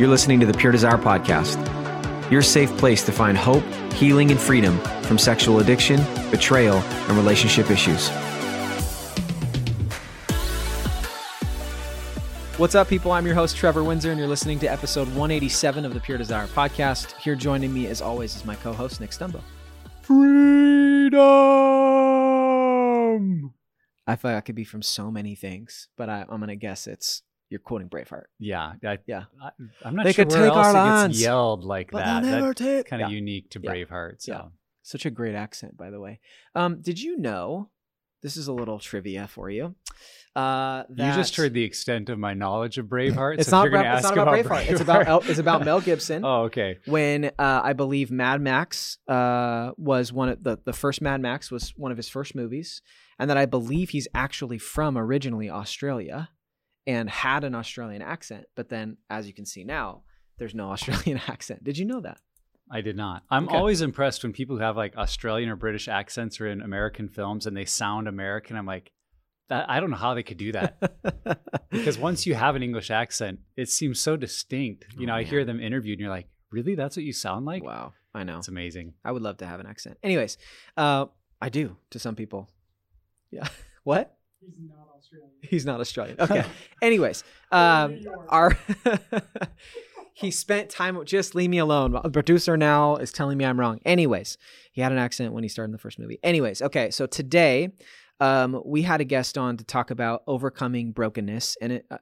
You're listening to the Pure Desire Podcast, your safe place to find hope, healing, and freedom from sexual addiction, betrayal, and relationship issues. What's up, people? I'm your host, Trevor Windsor, and you're listening to episode 187 of the Pure Desire Podcast. Here joining me, as always, is my co host, Nick Stumbo. Freedom. I feel like I could be from so many things, but I, I'm going to guess it's you're quoting Braveheart. Yeah, I, Yeah. I, I'm not They sure could where take else our it lands, gets yelled like But that. never That's kind of Yeah. unique to Yeah. Braveheart. So Yeah. Such a great accent, by the way. Um, did you know? This is a little trivia for you. Uh, you just heard the extent of my knowledge of Braveheart. It's so not. if you're Bra- gonna it's not about about Braveheart. It's about. El- it's about Mel Gibson. oh, okay. when uh, I believe Mad Max uh, was one of the the first Mad Max was one of his first movies, and that I believe he's actually from originally Australia, and had an Australian accent. But then, as you can see now, there's no Australian accent. Did you know that? I did not. I'm Okay. always impressed when people who have like Australian or British accents are in American films and they sound American. I'm like, that, I don't know how they could do that. because once you have an English accent, it seems so distinct. You know, Oh, I hear them interviewed and you're like, really? That's what you sound like? wow, I know. It's amazing. I would love to have an accent. Anyways, uh, I do to some people. Yeah. what? He's not Australian. He's not Australian. Okay. Anyways, um, our he spent time. Just leave me alone. The producer now is telling me I'm wrong. Anyways, he had an accent when he started in the first movie. Anyways, okay. So today, um, we had a guest on to talk about overcoming brokenness, and it. Uh,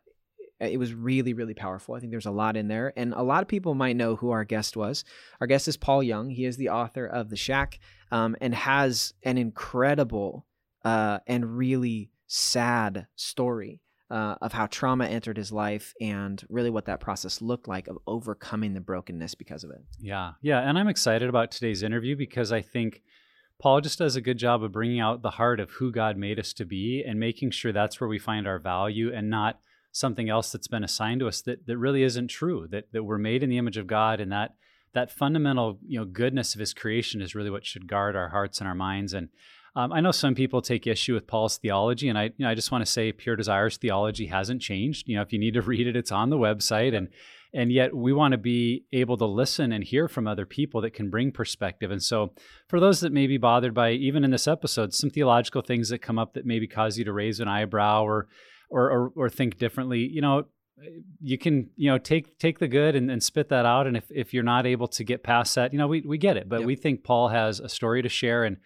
it was really, really powerful. I think there's a lot in there. And a lot of people might know who our guest was. Our guest is Paul Young. He is the author of The Shack um, and has an incredible uh, and really sad story uh, of how trauma entered his life and really what that process looked like of overcoming the brokenness because of it. Yeah. Yeah. And I'm excited about today's interview because I think Paul just does a good job of bringing out the heart of who God made us to be and making sure that's where we find our value and not something else that's been assigned to us that, that really isn't true, that, that we're made in the image of God and that that fundamental you know goodness of his creation is really what should guard our hearts and our minds. And um, I know some people take issue with Paul's theology, and I, you know, I just want to say Pure Desires theology hasn't changed. You know, if you need to read it, it's on the website, and and yet we want to be able to listen and hear from other people that can bring perspective. And so, for those that may be bothered by even in this episode, some theological things that come up that maybe cause you to raise an eyebrow or or or, or think differently, you know. You can, you know, take take the good and, and spit that out. And if, if you're not able to get past that, you know, we, we get it. But Yep. we think Paul has a story to share. And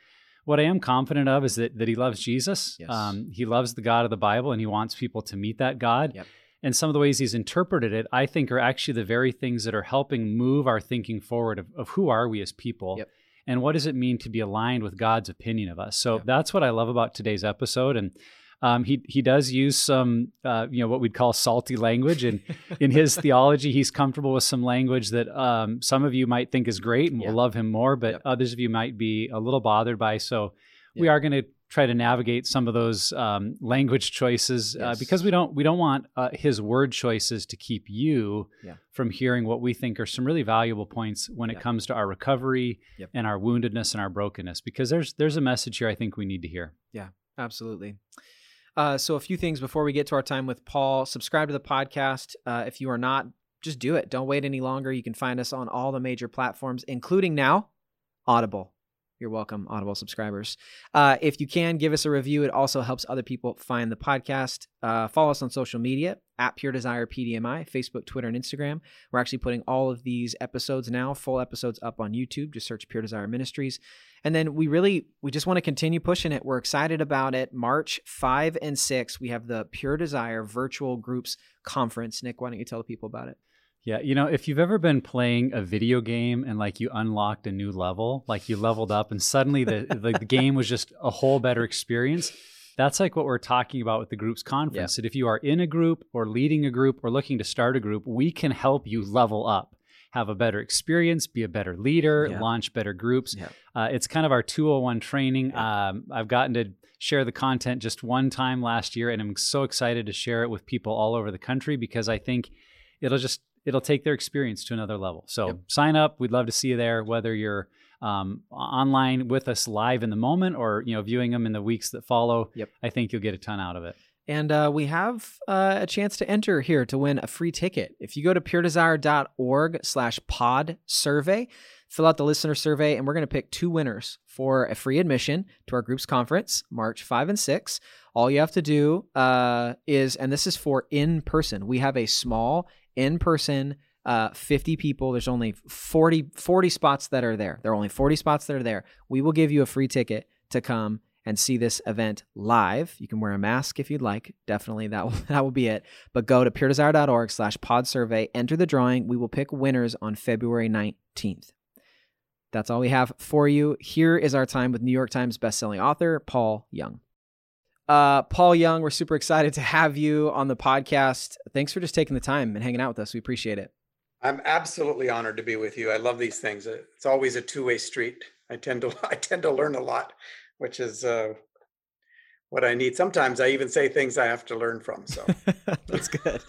what I am confident of is that that he loves Jesus. Yes. Um, he loves the God of the Bible, and he wants people to meet that God. Yep. And some of the ways he's interpreted it, I think, are actually the very things that are helping move our thinking forward of, of who are we as people, Yep. and what does it mean to be aligned with God's opinion of us. So that's what I love about today's episode. And um, he he does use some, uh, you know, what we'd call salty language, and in his theology, he's comfortable with some language that um, some of you might think is great and Yeah. will love him more, but Yep. others of you might be a little bothered by. So we are going to try to navigate some of those um, language choices uh, because we don't we don't want uh, his word choices to keep you Yeah. from hearing what we think are some really valuable points when it comes to our recovery Yep. and our woundedness and our brokenness because there's there's a message here I think we need to hear. Yeah, absolutely. Uh, so, a few things before we get to our time with Paul. Subscribe to the podcast. Uh, if you are not, just do it. Don't wait any longer. You can find us on all the major platforms, including now Audible. You're welcome, Audible subscribers. Uh, if you can, give us a review. It also helps other people find the podcast. Uh, follow us on social media at Pure Desire PDMI, Facebook, Twitter, and Instagram. We're actually putting all of these episodes now, full episodes up on YouTube. Just search Pure Desire Ministries. And then we really, we just want to continue pushing it. We're excited about it. March 5 and 6, we have the Pure Desire Virtual Groups Conference. Nick, why don't you tell the people about it? Yeah, you know, if you've ever been playing a video game and like you unlocked a new level, like you leveled up and suddenly the the, the game was just a whole better experience, that's like what we're talking about with the groups conference. That if you are in a group or leading a group or looking to start a group, we can help you level up, have a better experience, be a better leader, Yeah. launch better groups. Yeah. Uh, it's kind of our 201 training. Um, I've gotten to share the content just one time last year, and I'm so excited to share it with people all over the country because I think it'll just it'll take their experience to another level. So Yep. sign up. We'd love to see you there, whether you're um, online with us live in the moment or you know viewing them in the weeks that follow. Yep. I think you'll get a ton out of it. And uh, we have uh, a chance to enter here to win a free ticket. If you go to puredesire.org slash pod survey, fill out the listener survey, and we're going to pick two winners for a free admission to our group's conference, March 5 and 6. All you have to do uh, is, and this is for in person, we have a small in person uh, 50 people. There's only 40, 40 spots that are there. There are only 40 spots that are there. We will give you a free ticket to come and see this event live. You can wear a mask if you'd like. Definitely that will, that will be it. But go to puredesire.org slash pod survey, enter the drawing. We will pick winners on February 19th. That's all we have for you. Here is our time with New York Times bestselling author Paul Young. Uh, Paul Young, we're super excited to have you on the podcast. Thanks for just taking the time and hanging out with us. We appreciate it. I'm absolutely honored to be with you. I love these things. It's always a two-way street. I tend to I tend to learn a lot which is uh, what I need. Sometimes I even say things I have to learn from. So that's good.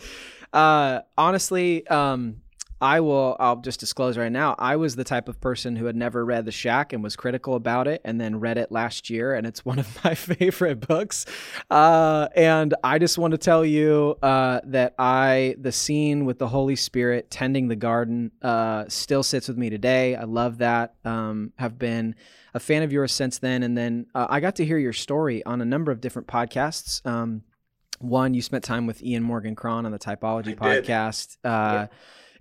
Uh, honestly, um, I will. I'll just disclose right now. I was the type of person who had never read The Shack and was critical about it, and then read it last year, and it's one of my favorite books. Uh, and I just want to tell you uh, that I, the scene with the Holy Spirit tending the garden, uh, still sits with me today. I love that. Um, have been a fan of yours since then, and then uh, I got to hear your story on a number of different podcasts. Um, one, you spent time with Ian Morgan Cron on the Typology I podcast. Uh,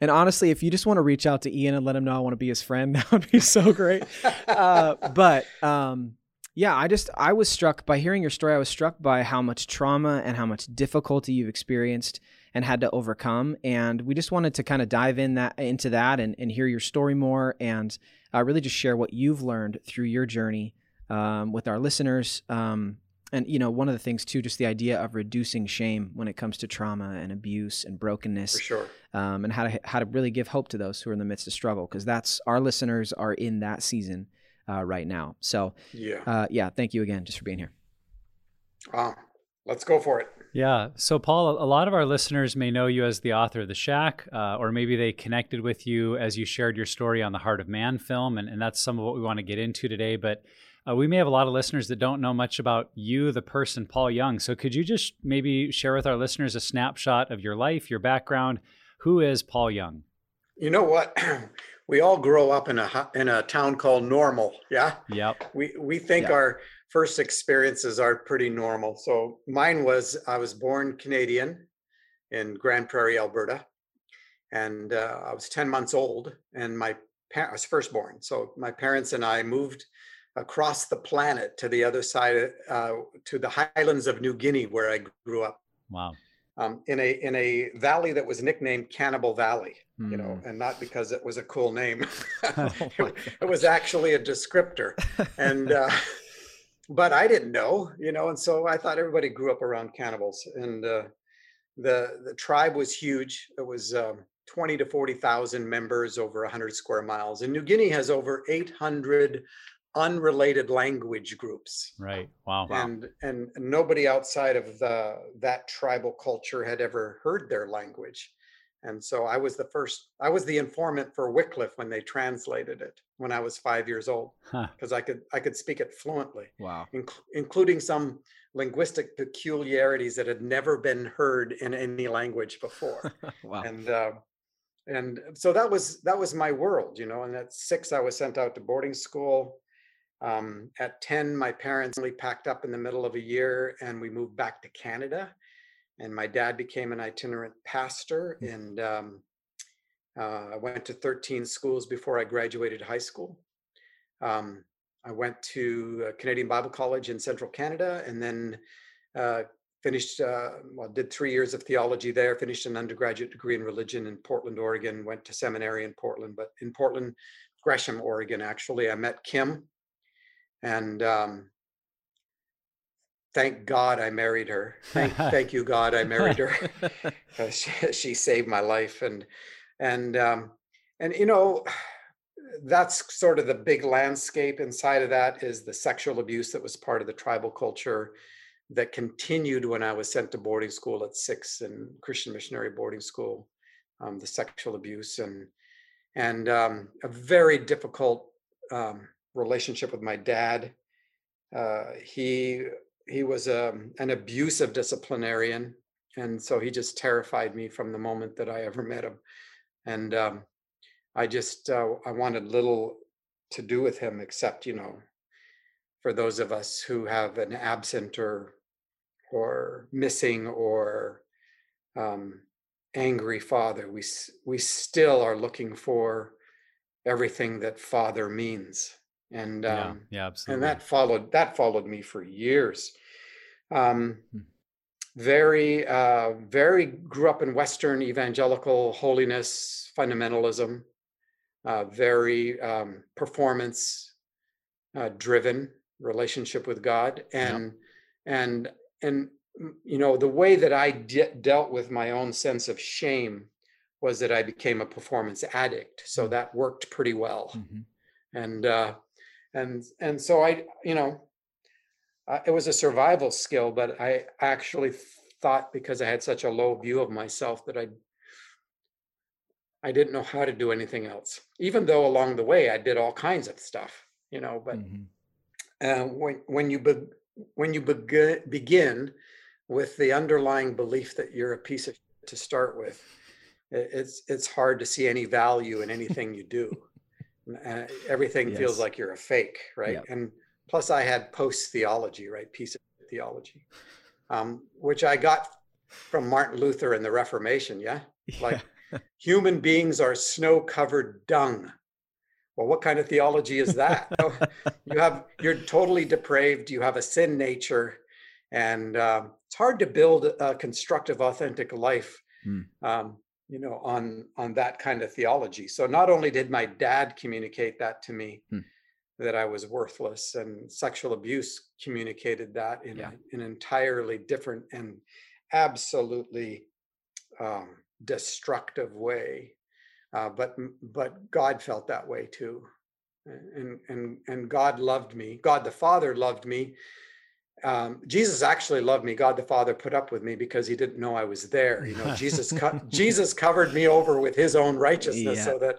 and honestly, if you just want to reach out to Ian and let him know I want to be his friend, that would be so great. uh, but um, yeah, I just I was struck by hearing your story. I was struck by how much trauma and how much difficulty you've experienced and had to overcome. And we just wanted to kind of dive in that into that and, and hear your story more and uh, really just share what you've learned through your journey um, with our listeners. Um, and you know one of the things too just the idea of reducing shame when it comes to trauma and abuse and brokenness for sure. um, and how to how to really give hope to those who are in the midst of struggle because that's our listeners are in that season uh, right now. So yeah. uh, yeah thank you again just for being here. Wow let's go for it. Yeah. So paul a lot of our listeners may know you as the author of the shack uh, or maybe they connected with you as you shared your story on the heart of man film and, and that's some of what we want to get into today but uh, we may have a lot of listeners that don't know much about you, the person, Paul Young. So could you just maybe share with our listeners a snapshot of your life, your background? Who is Paul Young? You know what? we all grow up in a in a town called normal. Yeah. Yep. We we think yep. our first experiences are pretty normal. So mine was I was born Canadian in Grande Prairie, Alberta, and uh, I was ten months old, and my parents firstborn. So my parents and I moved across the planet to the other side, uh, to the highlands of New Guinea, where I grew up. Wow. Um, in a in a valley that was nicknamed Cannibal Valley, mm. you know, hmm. and not because it was a cool name. oh it, it, was actually a descriptor, and uh, but I didn't know, you know, and so I thought everybody grew up around cannibals, and uh, the the tribe was huge. It was um, 20 to 40,000 members over 100 square miles. And New Guinea has over 800 unrelated language groups. Right. Wow. And and nobody outside of the that tribal culture had ever heard their language. And so I was the first I was the informant for Wycliffe when they translated it when I was 5 years old because huh. I could I could speak it fluently. Wow. Inc- including some linguistic peculiarities that had never been heard in any language before. wow. And uh, and so that was that was my world, you know. And at six, I was sent out to boarding school um, at 10, my parents only packed up in the middle of a year and we moved back to Canada. And my dad became an itinerant pastor. Mm. And um, uh, I went to 13 schools before I graduated high school. Um, I went to Canadian Bible College in central Canada and then uh, finished, uh, well, did three years of theology there, finished an undergraduate degree in religion in Portland, Oregon, went to seminary in Portland, but in Portland, Gresham, Oregon, actually, I met Kim and um, thank God I married her. Thank, thank you, God, I married her. she, she, saved my life, and and um, and you know, that's sort of the big landscape. Inside of that is the sexual abuse that was part of the tribal culture that continued when I was sent to boarding school at six and Christian missionary boarding school. Um, the sexual abuse and and um, a very difficult um, relationship with my dad. Uh, he he was um, an abusive disciplinarian, and so he just terrified me from the moment that I ever met him. And um, I just uh, I wanted little to do with him except you know for those of us who have an absent or or missing or um, angry father we we still are looking for everything that father means and um, yeah, yeah absolutely. and that followed that followed me for years um, hmm. very uh, very grew up in western evangelical holiness fundamentalism uh, very um, performance uh, driven relationship with God and yep. and and you know the way that I de- dealt with my own sense of shame was that I became a performance addict so mm. that worked pretty well mm-hmm. and uh and and so I you know uh, it was a survival skill but I actually thought because I had such a low view of myself that I I didn't know how to do anything else, even though along the way I did all kinds of stuff, you know. But mm-hmm. uh, when when you be, when you begin begin with the underlying belief that you're a piece of to start with, it's it's hard to see any value in anything you do. Uh, everything yes. feels like you're a fake, right? Yep. And plus, I had post theology, right? Piece of theology, um, which I got from Martin Luther and the Reformation. Yeah, like human beings are snow covered dung. Well, what kind of theology is that? you have you're totally depraved. You have a sin nature, and um, it's hard to build a constructive, authentic life. Mm. Um, you know, on on that kind of theology. So not only did my dad communicate that to me, mm. that I was worthless, and sexual abuse communicated that in yeah. a, an entirely different and absolutely um, destructive way. Uh, but but God felt that way too, and and and God loved me. God the Father loved me. Um, Jesus actually loved me. God the Father put up with me because He didn't know I was there. You know, Jesus co- Jesus covered me over with His own righteousness, yeah. so that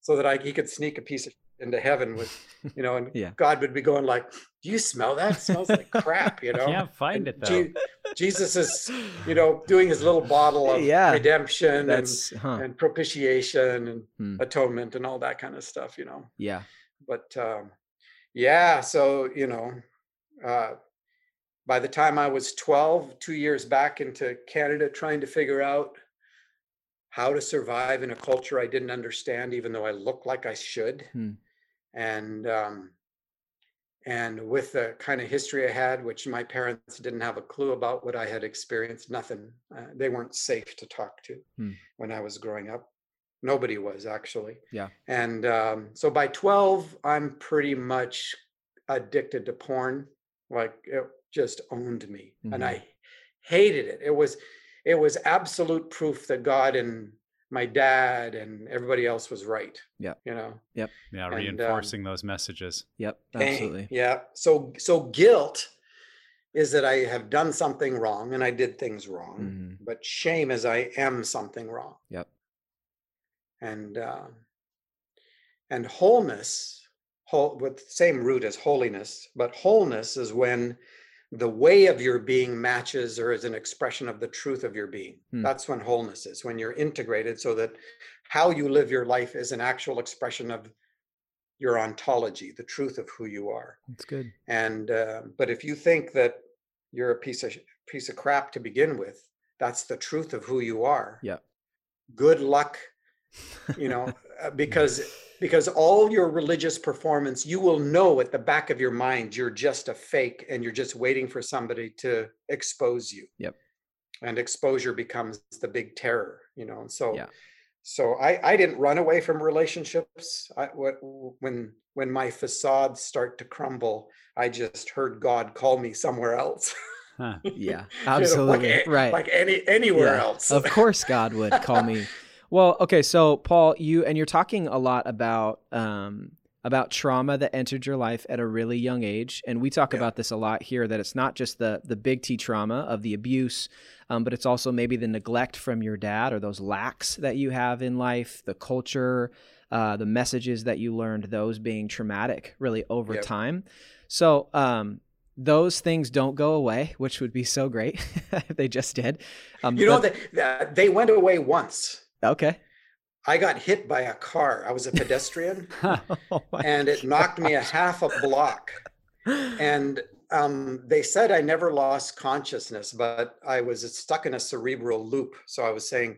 so that I, He could sneak a piece of into heaven with, you know, and yeah. God would be going like, "Do you smell that? It smells like crap," you know. I can't find it though. Jesus is, you know, doing his little bottle of yeah, redemption and huh. and propitiation and hmm. atonement and all that kind of stuff, you know. Yeah. But um, yeah, so you know, uh, by the time I was 12, two years back into Canada, trying to figure out how to survive in a culture I didn't understand, even though I looked like I should. Hmm and um, and with the kind of history I had, which my parents didn't have a clue about what I had experienced, nothing. Uh, they weren't safe to talk to hmm. when I was growing up. Nobody was actually. Yeah. And um, so by 12, I'm pretty much addicted to porn. Like it just owned me, mm-hmm. and I hated it. It was it was absolute proof that God and my dad and everybody else was right. Yeah. You know. Yep. Yeah, and, reinforcing um, those messages. Yep. Absolutely. And, yeah. So so guilt is that I have done something wrong and I did things wrong, mm-hmm. but shame is I am something wrong. Yep. And uh, and wholeness, whole with same root as holiness, but wholeness is when the way of your being matches or is an expression of the truth of your being. Hmm. That's when wholeness is, when you're integrated so that how you live your life is an actual expression of your ontology, the truth of who you are. That's good. And uh, but if you think that you're a piece of piece of crap to begin with, that's the truth of who you are. Yeah. Good luck, you know, uh, because because all your religious performance you will know at the back of your mind you're just a fake and you're just waiting for somebody to expose you. Yep. And exposure becomes the big terror you know and so yeah. so i i didn't run away from relationships. I what when when my facades start to crumble i just heard god call me somewhere else. Huh. yeah. Absolutely you know, like, right. like any anywhere yeah. else. Of course god would call me well, okay, so Paul, you and you're talking a lot about um, about trauma that entered your life at a really young age, and we talk yeah. about this a lot here. That it's not just the the big T trauma of the abuse, um, but it's also maybe the neglect from your dad or those lacks that you have in life, the culture, uh, the messages that you learned, those being traumatic really over time. So, um, those things don't go away, which would be so great if they just did. Um, you know, but... they, they went away once. Okay. I got hit by a car. I was a pedestrian, oh and it knocked me a half a block. And um, they said I never lost consciousness, but I was stuck in a cerebral loop. So I was saying,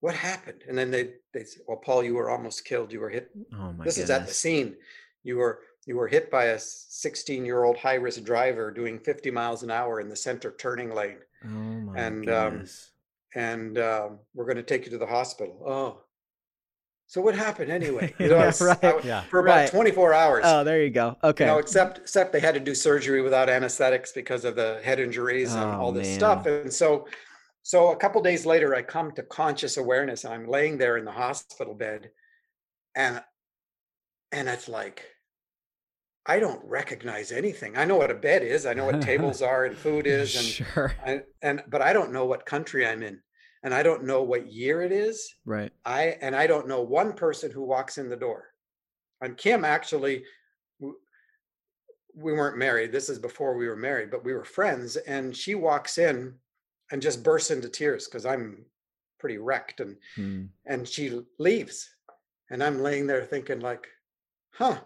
"What happened?" And then they they said, "Well, Paul, you were almost killed. You were hit. Oh my this goodness. is at the scene. You were you were hit by a 16 year old high risk driver doing 50 miles an hour in the center turning lane. Oh my and goodness. um, and um, we're going to take you to the hospital. Oh, so what happened anyway? You know, yeah, right. I, yeah. for about Right. 24 hours. Oh, there you go. Okay. You know, except except they had to do surgery without anesthetics because of the head injuries and Oh, all this man. stuff. And so, so a couple days later, I come to conscious awareness, and I'm laying there in the hospital bed, and and it's like, I don't recognize anything. I know what a bed is. I know what tables are and food is, and sure. I, and but I don't know what country I'm in, and I don't know what year it is. Right. I and I don't know one person who walks in the door. And Kim actually, we weren't married. This is before we were married, but we were friends. And she walks in and just bursts into tears because I'm pretty wrecked, and Hmm. and she leaves, and I'm laying there thinking like, huh.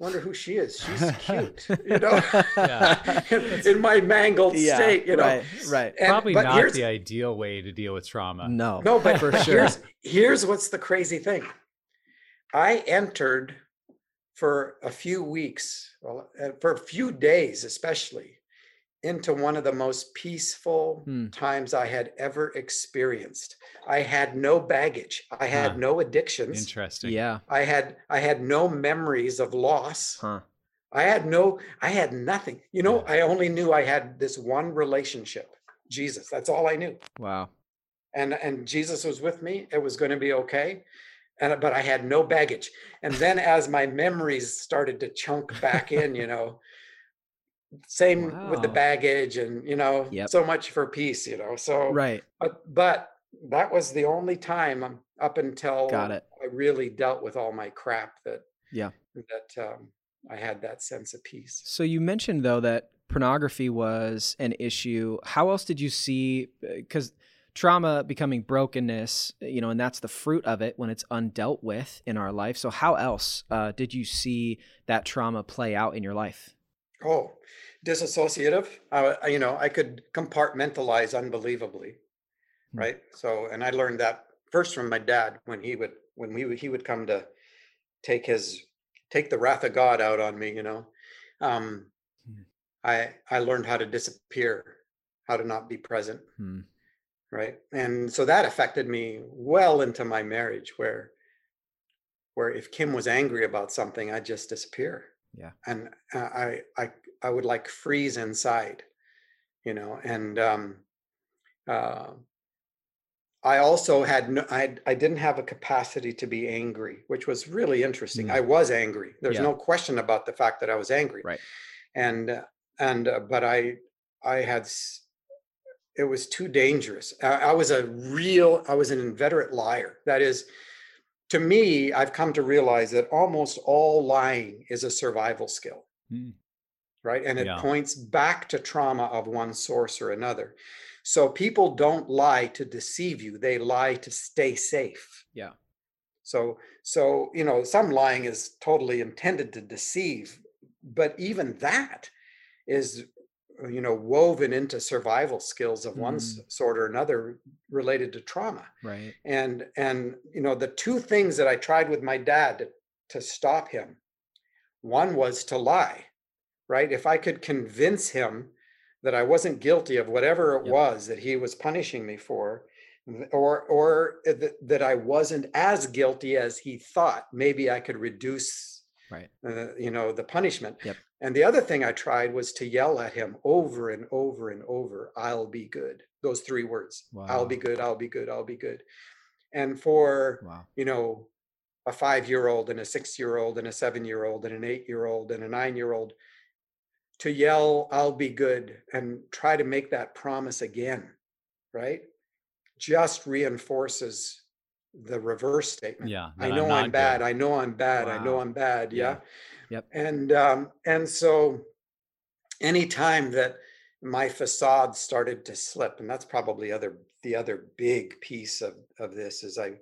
Wonder who she is. She's cute, you know. Yeah. in, in my mangled Yeah. state, you know. Right. Right. And- Probably but not the ideal way to deal with trauma. No. no, but, for sure. here's here's what's the crazy thing. I entered for a few weeks, well, uh, for a few days especially, into one of the most peaceful Hmm. times I had ever experienced. I had no baggage. I had Huh. no addictions. Interesting. Yeah. I had I had no memories of loss. Huh. I had no, I had nothing. You know, I only knew I had this one relationship, Jesus. That's all I knew. Wow. And and Jesus was with me. It was going to be okay. And but I had no baggage. And then as my memories started to chunk back in, you know, same with the baggage and you know, Yep. so much for peace, you know. So Right. but but that was the only time um, up until Got it. I really dealt with all my crap that Yeah. that um, I had that sense of peace. So you mentioned though that pornography was an issue. How else did you see because trauma becoming brokenness, you know, and that's the fruit of it when it's undealt with in our life. So how else uh, did you see that trauma play out in your life? Oh, disassociative. Uh, you know, I could compartmentalize unbelievably, Hmm. right? So, and I learned that first from my dad when he would when we would, he would come to take his take the wrath of God out on me. You know, um, Hmm. I I learned how to disappear, how to not be present, Hmm. right? And so that affected me well into my marriage, where where if Kim was angry about something, I'd just disappear Yeah. and I I I would like freeze inside, you know. And um, uh, I also had no, I I didn't have a capacity to be angry, which was really interesting. Mm. I was angry. There's Yeah. no question about the fact that I was angry. Right. And uh, and uh, but I I had it was too dangerous. I, I was a real I was an inveterate liar. That is to me, I've come to realize that almost all lying is a survival skill, Hmm. right? And it Yeah. points back to trauma of one source or another. So people don't lie to deceive you, they lie to stay safe. Yeah. So, so you know, some lying is totally intended to deceive, but even that is, you know, woven into survival skills of one mm. sort or another related to trauma Right. and and you know the two things that i tried with my dad to, to stop him one was to lie right if i could convince him that i wasn't guilty of whatever it Yep. was that he was punishing me for or or eh, th- that i wasn't as guilty as he thought maybe i could reduce Right. uh, you know the punishment Yep. and the other thing i tried was to yell at him over and over and over i'll be good those three words i'll be good i'll be good i'll be good and for Wow. you know a five year old and a six year old and a seven year old and an eight year old and a nine year old to yell i'll be good and try to make that promise again right just reinforces the reverse statement Yeah. I know I'm, not bad. good. I know I'm bad. I know I'm bad. Yeah. Yep. And um, and so any time that my facade started to slip, and that's probably other the other big piece of, of this is I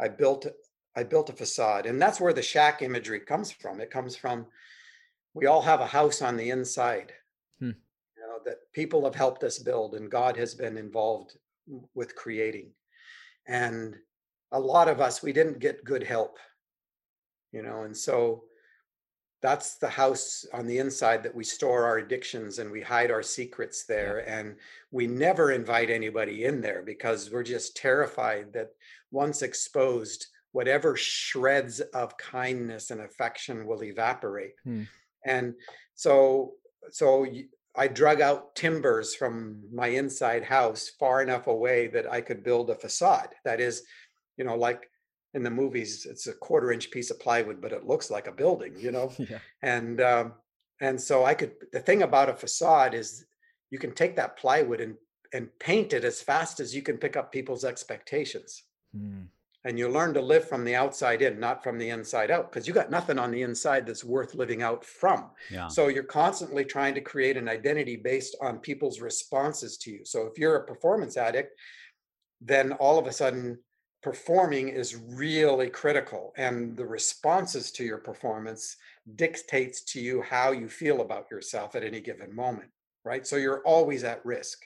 I built I built a facade, and that's where the shack imagery comes from. It comes from we all have a house on the inside, hmm. you know, that people have helped us build, and God has been involved with creating. And a lot of us, we didn't get good help, you know, and so that's the house on the inside that we store our addictions and we hide our secrets there and we never invite anybody in there because we're just terrified that once exposed whatever shreds of kindness and affection will evaporate. Hmm. and so so i drug out timbers from my inside house far enough away that i could build a facade. That is you know like in the movies it's a quarter inch piece of plywood but it looks like a building you know yeah. and um, and so i could the thing about a facade is you can take that plywood and and paint it as fast as you can pick up people's expectations mm. and you learn to live from the outside in not from the inside out because you got nothing on the inside that's worth living out from yeah. so you're constantly trying to create an identity based on people's responses to you so if you're a performance addict then all of a sudden performing is really critical and the responses to your performance dictates to you how you feel about yourself at any given moment right? So you're always at risk.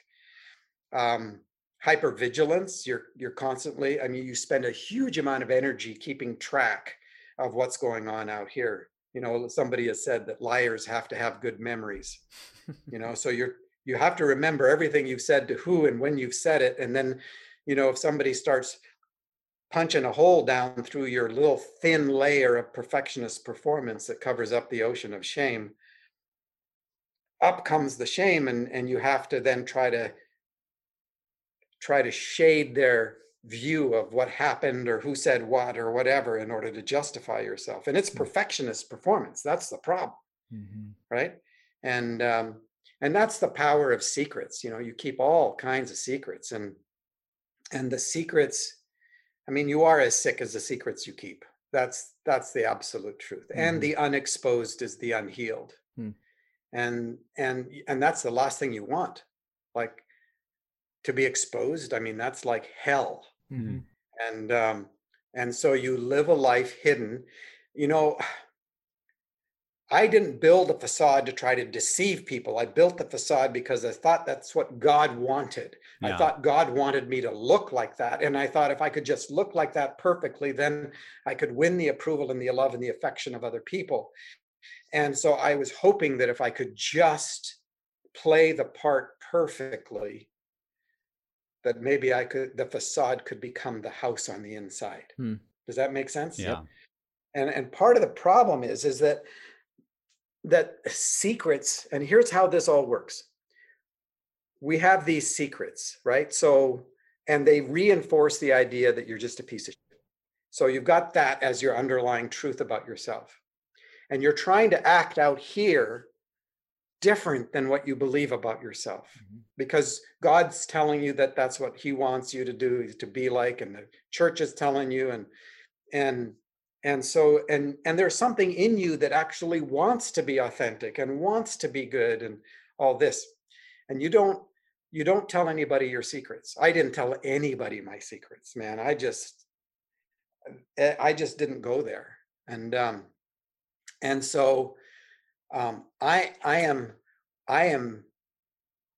Um, hypervigilance you're you're constantly i mean you spend a huge amount of energy keeping track of what's going on out here. You know somebody has said that liars have to have good memories you know? So you're you have to remember everything you've said to who and when you've said it and then you know if somebody starts punching a hole down through your little thin layer of perfectionist performance that covers up the ocean of shame. Up comes the shame and and you have to then try to try to shade their view of what happened or who said what or whatever in order to justify yourself. And it's mm. perfectionist performance. That's the problem mm-hmm. right? And um and that's the power of secrets. You know you keep all kinds of secrets and and the secrets I mean, you are as sick as the secrets you keep. That's that's the absolute truth. Mm-hmm. And the unexposed is the unhealed. Mm. And and and that's the last thing you want. Like to be exposed, I mean, that's like hell. Mm-hmm. And um and so you live a life hidden. You know, I didn't build a facade to try to deceive people. I built the facade because I thought that's what God wanted. Yeah. I thought God wanted me to look like that. And I thought if I could just look like that perfectly, then I could win the approval and the love and the affection of other people. And so I was hoping that if I could just play the part perfectly, that maybe I could, the facade could become the house on the inside. Hmm. Does that make sense? Yeah. And, and part of the problem is, is that that secrets, and here's how this all works. We have these secrets, right? So, and they reinforce the idea that you're just a piece of shit. So you've got that as your underlying truth about yourself. And you're trying to act out here different than what you believe about yourself mm-hmm. because God's telling you that that's what he wants you to do to be like and the church is telling you and and and so and and there's something in you that actually wants to be authentic and wants to be good and all this. And you don't you don't tell anybody your secrets. I didn't tell anybody my secrets man. I just eh, i just didn't go there. And um and so um i i am i am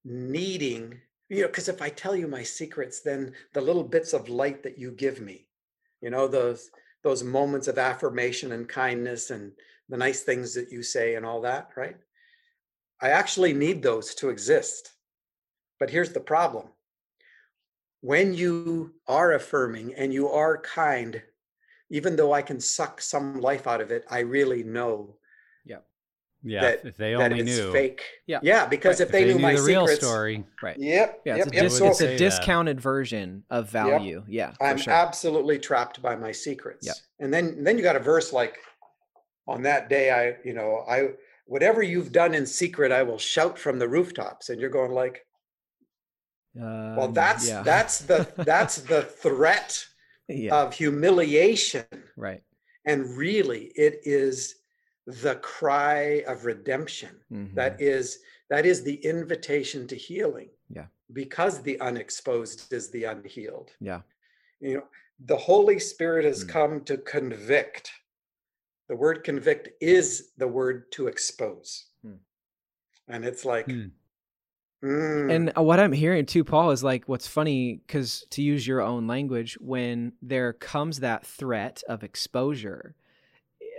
needing you know because if i tell you my secrets then the little bits of light that you give me you know those those moments of affirmation and kindness and the nice things that you say and all that, right? I actually need those to exist. But here's the problem when you are affirming and you are kind, even though I can suck some life out of it, I really know. Yeah. Yeah. That, if they only knew. Fake. Yeah. Yeah. Because right. if, if, they, knew, knew my the secrets, real story. Right. Yep. Yeah. It's, yep, a, dis- it's a discounted that. version of value. Yep. Yeah. I'm sure. absolutely trapped by my secrets. Yeah. And then, then you got a verse like, on that day, I, you know, I, whatever you've done in secret, I will shout from the rooftops. And you're going like, um, well, that's, yeah. that's the, that's the threat yeah. of humiliation. Right. And really it is the cry of redemption. Mm-hmm. That is that is the invitation to healing. Yeah. Because the unexposed is the unhealed. Yeah. You know, the Holy Spirit has Mm. come to convict. The word convict is the word to expose. Hmm. And it's like, Hmm. mm, And what I'm hearing too, Paul, is like what's funny because to use your own language, when there comes that threat of exposure,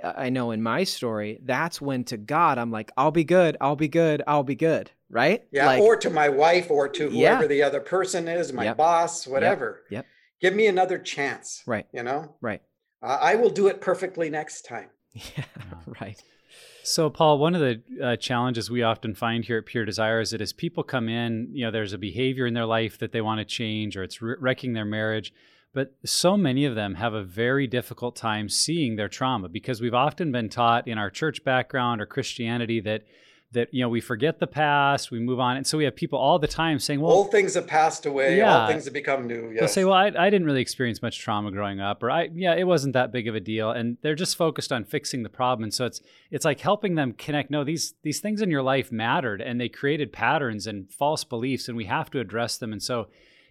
I I know in my story, that's when to God I'm like, I'll be good, I'll be good, I'll be good, right? yeah, like, or to my wife or to Yeah. whoever the other person is, my Yep. boss, whatever. Yep. Give me another chance. right, You know, right, I I will do it perfectly next time. yeah, right, So, Paul, one of the uh, challenges we often find here at Pure Desire is that as people come in, you know, there's a behavior in their life that they want to change or it's wrecking their marriage. But so many of them have a very difficult time seeing their trauma because we've often been taught in our church background or Christianity that that you know we forget the past, we move on, and so we have people all the time saying, "Well, Old things have passed away. Yeah. All things have become new. They'll say, "Well, I, I didn't really experience much trauma growing up, or I, yeah, it wasn't that big of a deal," and they're just focused on fixing the problem. And so it's it's like helping them connect. No, these these things in your life mattered, and they created patterns and false beliefs, and we have to address them. And so,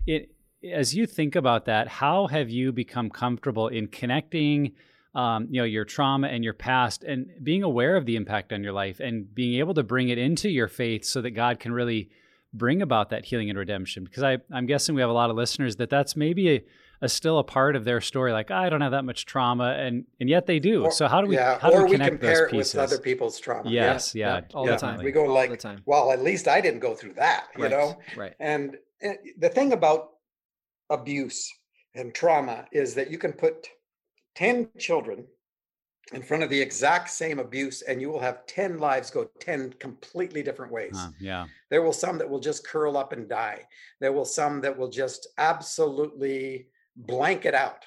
it as you think about that, how have you become comfortable in connecting? Um, you know your trauma and your past and being aware of the impact on your life and being able to bring it into your faith so that god can really bring about that healing and redemption because I, i'm guessing we have a lot of listeners that that's maybe a, a still a part of their story like i don't have that much trauma and and yet they do Or- so how do we yeah, how do or we we connect compare those it pieces with other people's trauma. yes yeah, Yep, all Yeah. the time. We go all like, the time, Well, at least I didn't go through that, you right, know? right, And uh, the thing about abuse and trauma is that you can put 10 children in front of the exact same abuse and you will have 10 lives go 10 completely different ways. Huh, yeah There will some that will just curl up and die. There will some that will just absolutely blank it out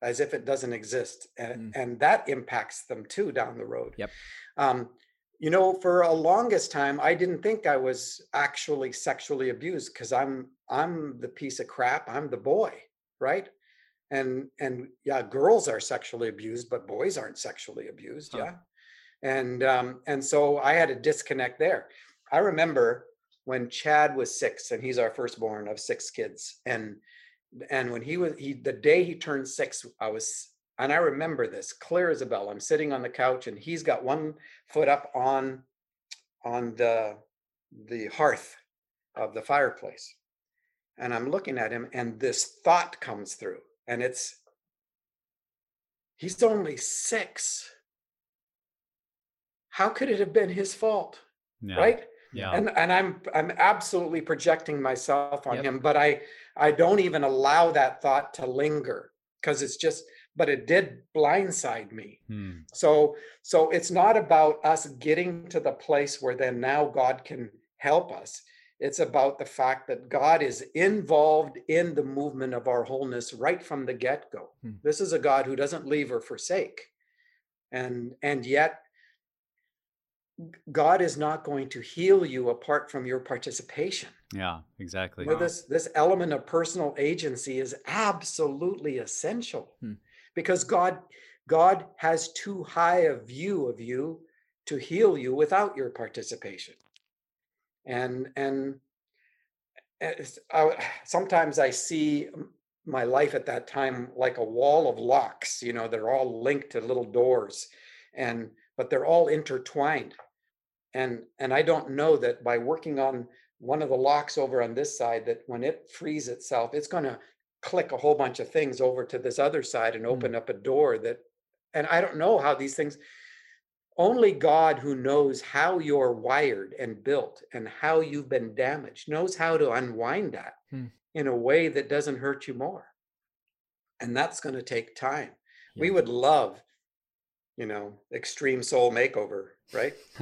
as if it doesn't exist. And, and that impacts them too down the road. Yep. Um, you know, for a longest time, I didn't think I was actually sexually abused because I'm I'm the piece of crap. I'm the boy, right? And and yeah, girls are sexually abused, but boys aren't sexually abused. Huh. Yeah. And um, and so I had a disconnect there. I remember when Chad was six, and he's our firstborn of six kids. And and when he was he the day he turned six, I was and I remember this clear as a bell. I'm sitting on the couch, and he's got one foot up on on the the hearth of the fireplace, and I'm looking at him, and this thought comes through, and it's he's only six. How could it have been his fault? yeah Right? yeah and and i'm i'm absolutely projecting myself on Yep. him but i i don't even allow that thought to linger because it's just but it did blindside me Hmm. so so it's not about us getting to the place where then now god can help us it's about the fact that god is involved in the movement of our wholeness right from the get-go Hmm. this is a god who doesn't leave or forsake and and yet God is not going to heal you apart from your participation. yeah exactly This this element of personal agency is absolutely essential Hmm. Because God God has too high a view of you to heal you without your participation. And and I- sometimes I see my life at that time like a wall of locks. You know, they're all linked to little doors, and but they're all intertwined and and i don't know that by working on one of the locks over on this side that when it frees itself it's going to click a whole bunch of things over to this other side and open up a door that and i don't know how these things only god who knows how you're wired and built and how you've been damaged knows how to unwind that Hmm. in a way that doesn't hurt you more. And that's going to take time. We would love you know extreme soul makeover right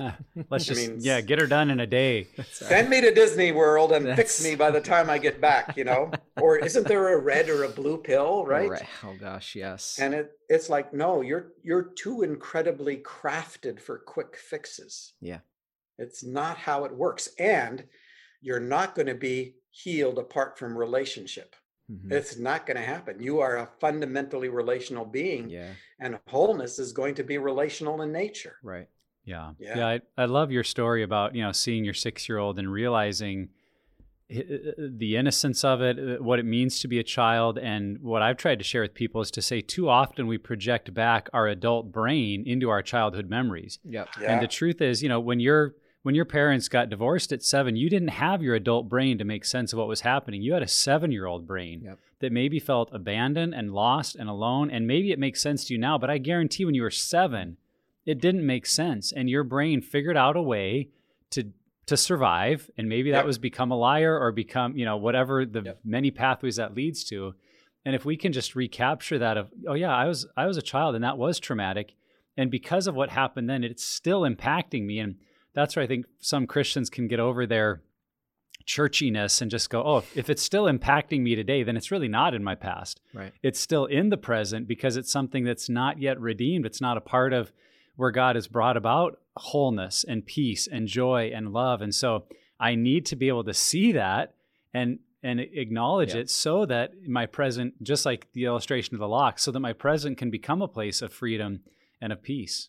let's I just mean, yeah get her done in a day Send me to Disney World and fix me by the time I get back, you know? or isn't there a red or a blue pill, right? Right. Oh gosh, yes. And it it's like, no, you're you're too incredibly crafted for quick fixes. Yeah. It's not how it works. And you're not going to be healed apart from relationship. Mhm. It's not going to happen. You are a fundamentally relational being, yeah. and wholeness is going to be relational in nature. Right. Yeah. Yeah. Yeah. I, I love your story about, you know, seeing your six year old and realizing the innocence of it, uh, what it means to be a child. And what I've tried to share with people is to say too often we project back our adult brain into our childhood memories. Yep. Yeah. And the truth is, you know, when you're when your parents got divorced at seven, you didn't have your adult brain to make sense of what was happening. You had a seven year old brain Yep. that maybe felt abandoned and lost and alone. And maybe it makes sense to you now, but I guarantee when you were seven, it didn't make sense. And your brain figured out a way to to survive. And maybe that Yep. was become a liar or become, you know, whatever the Yep. many pathways that leads to. And if we can just recapture that of, oh yeah, I was I was a child and that was traumatic. And because of what happened then, it's still impacting me. And that's where I think some Christians can get over their churchiness and just go, oh, if it's still impacting me today, then it's really not in my past. Right. It's still in the present because it's something that's not yet redeemed. It's not a part of where God has brought about wholeness and peace and joy and love. And so I need to be able to see that and and acknowledge Yeah. it so that my present, just like the illustration of the lock, so that my present can become a place of freedom and of peace.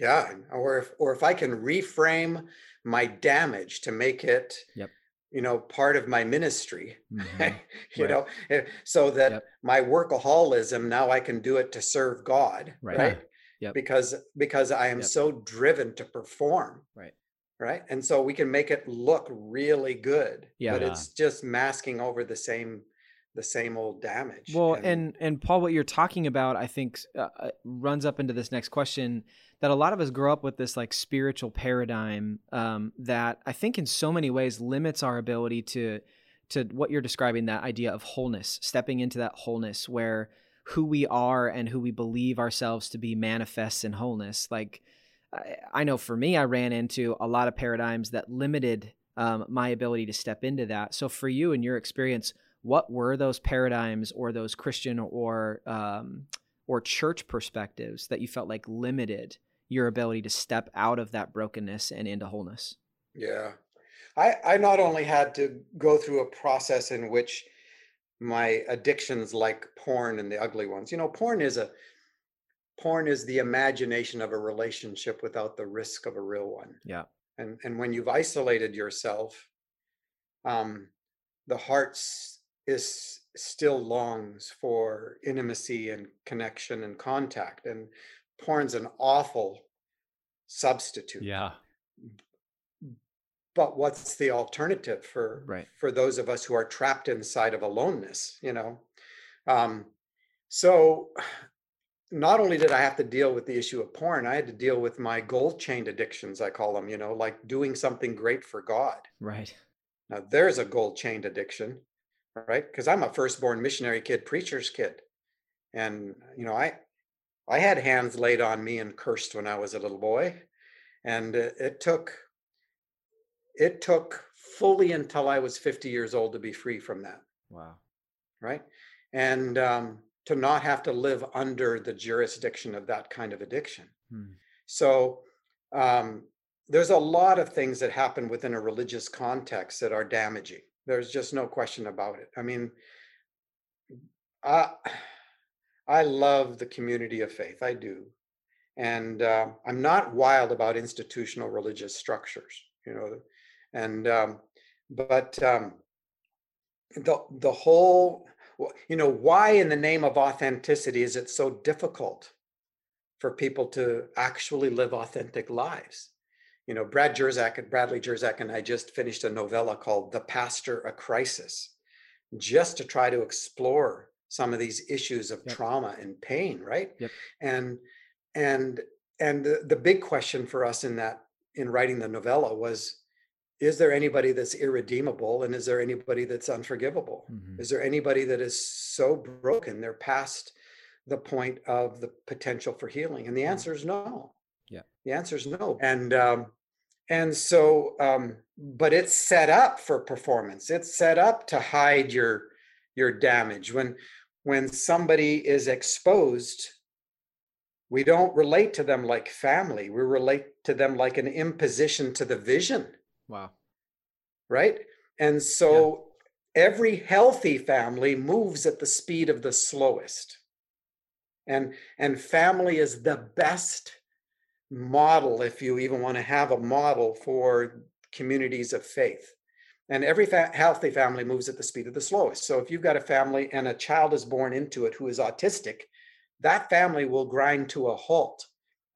Yeah, or if or if I can reframe my damage to make it, Yep. you know, part of my ministry, Mhm. you Right. know, eh, so that Yep. my workaholism now I can do it to serve God, Right. right? Yep. Because because I am Yep. so driven to perform, Right. right? And so we can make it look really good, Yeah. but it's just masking over the same the same old damage. Well, and and Paul, what you're talking about, I think, uh, uh, runs up into this next question that a lot of us grow up with this like spiritual paradigm um, that I think in so many ways limits our ability to to what you're describing that idea of wholeness, stepping into that wholeness where who we are and who we believe ourselves to be manifests in wholeness. Like I, I know for me, I ran into a lot of paradigms that limited um, my ability to step into that. So for you and your experience, what were those paradigms or those Christian or um, or church perspectives that you felt like limited your ability to step out of that brokenness and into wholeness? Yeah. I, I not only had to go through a process in which my addictions like porn and the ugly ones, you know, porn is a porn is the imagination of a relationship without the risk of a real one. Yeah. And and when you've isolated yourself, um, the heart is still longs for intimacy and connection and contact. And porn's an awful substitute Yeah. But what's the alternative for Right. for those of us who are trapped inside of aloneness you know um so not only did i have to deal with the issue of porn i had to deal with my gold chained addictions i call them you know like doing something great for god Right. now there's a gold chained addiction right because i'm a firstborn missionary kid preacher's kid and you know i i had hands laid on me and cursed when i was a little boy and it, it took it took fully until i was 50 years old to be free from that Wow. right and um, to not have to live under the jurisdiction of that kind of addiction Hmm. so um, there's a lot of things that happen within a religious context that are damaging. There's just no question about it. I mean, I, I love the community of faith. I do. And uh, I'm not wild about institutional religious structures, you know, and, um, but um, the, the whole, you know, why in the name of authenticity is it so difficult for people to actually live authentic lives? you know, Brad Jersak and Bradley Jersak and I just finished a novella called The Pastor a Crisis, just to try to explore some of these issues of Yep. trauma and pain, right? Yep. And and and the, the big question for us in that in writing the novella was is there anybody that's irredeemable and is there anybody that's unforgivable? Mhm. Is there anybody that is so broken they're past the point of the potential for healing? And the answer is no. Yeah. The answer is no. And um, and so, um, but it's set up for performance. It's set up to hide your your damage. When when somebody is exposed, we don't relate to them like family. We relate to them like an imposition to the vision Wow. right? And so every healthy family moves at the speed of the slowest. And and family is the best model, if you even want to have a model for communities of faith. And every fa- healthy family moves at the speed of the slowest. So if you've got a family and a child is born into it who is autistic, that family will grind to a halt.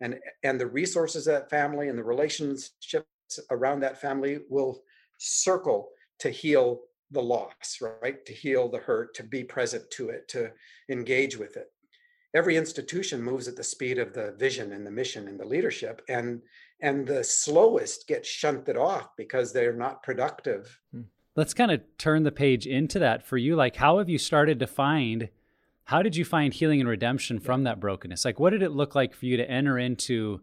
And, and the resources of that family and the relationships around that family will circle to heal the loss, right? To heal the hurt, to be present to it, to engage with it. Every institution moves at the speed of the vision and the mission and the leadership. And and the slowest get shunted off because they're not productive. Hmm. Let's kind of turn the page into that for you. Like, how have you started to find? How did you find healing and redemption from that brokenness? Like, what did it look like for you to enter into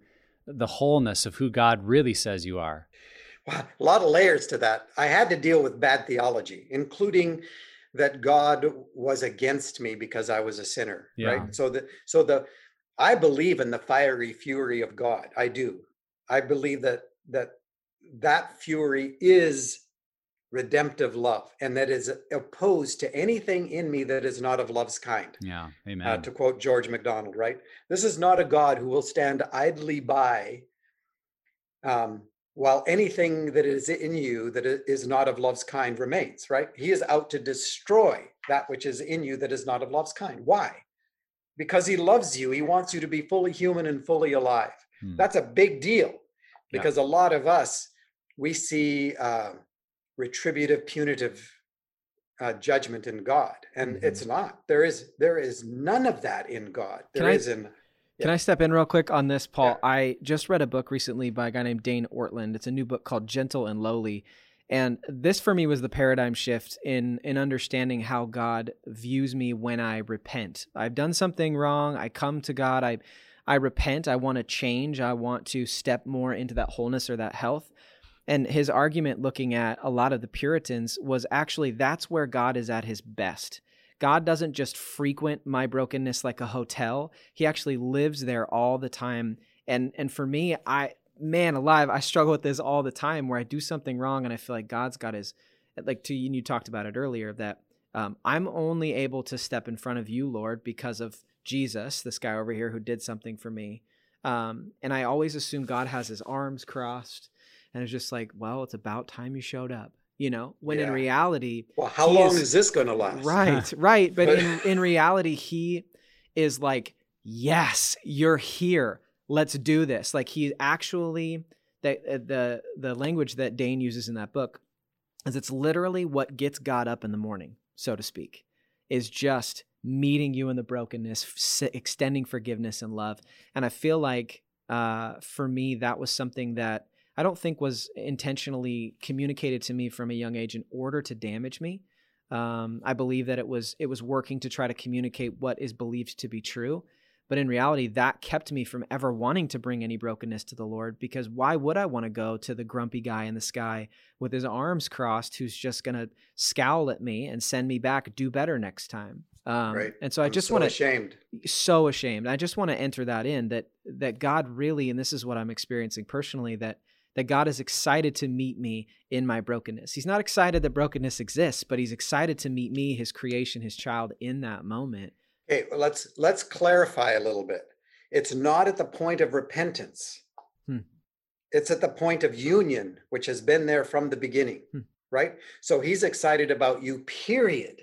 the wholeness of who God really says you are? Wow, a lot of layers to that. I had to deal with bad theology, including that God was against me because I was a sinner. Yeah. Right. So the so the I believe in the fiery fury of God. I do. I believe that that that fury is redemptive love and that is opposed to anything in me that is not of love's kind. Yeah. Uh, amen. Uh, to quote George MacDonald, right? This is not a God who will stand idly by um, while anything that is in you that is not of love's kind remains, right? He is out to destroy that which is in you that is not of love's kind. Why? Because he loves you. He wants you to be fully human and fully alive. Hmm. That's a big deal because yeah. a lot of us, we see uh, retributive, punitive uh, judgment in God, and mm-hmm. it's not. There is there is none of that in God. There Can is I, in can I step in real quick on this, Paul? Yeah. I just read a book recently by a guy named Dane Ortlund It's a new book called Gentle and Lowly. And this for me was the paradigm shift in in understanding how God views me when I repent. I've done something wrong. I come to God. I I repent. I want to change. I want to step more into that wholeness or that health. And his argument looking at a lot of the Puritans was actually that's where God is at his best. God doesn't just frequent my brokenness like a hotel. He actually lives there all the time. And and for me, I man alive, I struggle with this all the time where I do something wrong and I feel like God's got his like to you, you talked about it earlier that um, I'm only able to step in front of you, Lord, because of Jesus, this guy over here who did something for me. Um, and I always assume God has his arms crossed and it's just like, well, it's about time you showed up you know? When yeah. in reality well how long is, is this going to last? Right right but in, in reality he is like yes you're here. Let's do this. Like he actually the uh, the the language that dane uses in that book is it's literally what gets god up in the morning so to speak is just meeting you in the brokenness extending forgiveness and love and i feel like uh, for me that was something that I don't think was intentionally communicated to me from a young age in order to damage me. Um, I believe that it was it was working to try to communicate what is believed to be true, but in reality, that kept me from ever wanting to bring any brokenness to the Lord. Because why would I want to go to the grumpy guy in the sky with his arms crossed, who's just gonna scowl at me and send me back, do better next time? Um, right. And so I just so want to ashamed, so ashamed. I just want to enter that in that that God really, and this is what I'm experiencing personally, that that God is excited to meet me in my brokenness. He's not excited that brokenness exists, but he's excited to meet me, his creation, his child in that moment. Okay, well, let's let's clarify a little bit. It's not at the point of repentance. Hmm. It's at the point of union, which has been there from the beginning, hmm. right? So he's excited about you, period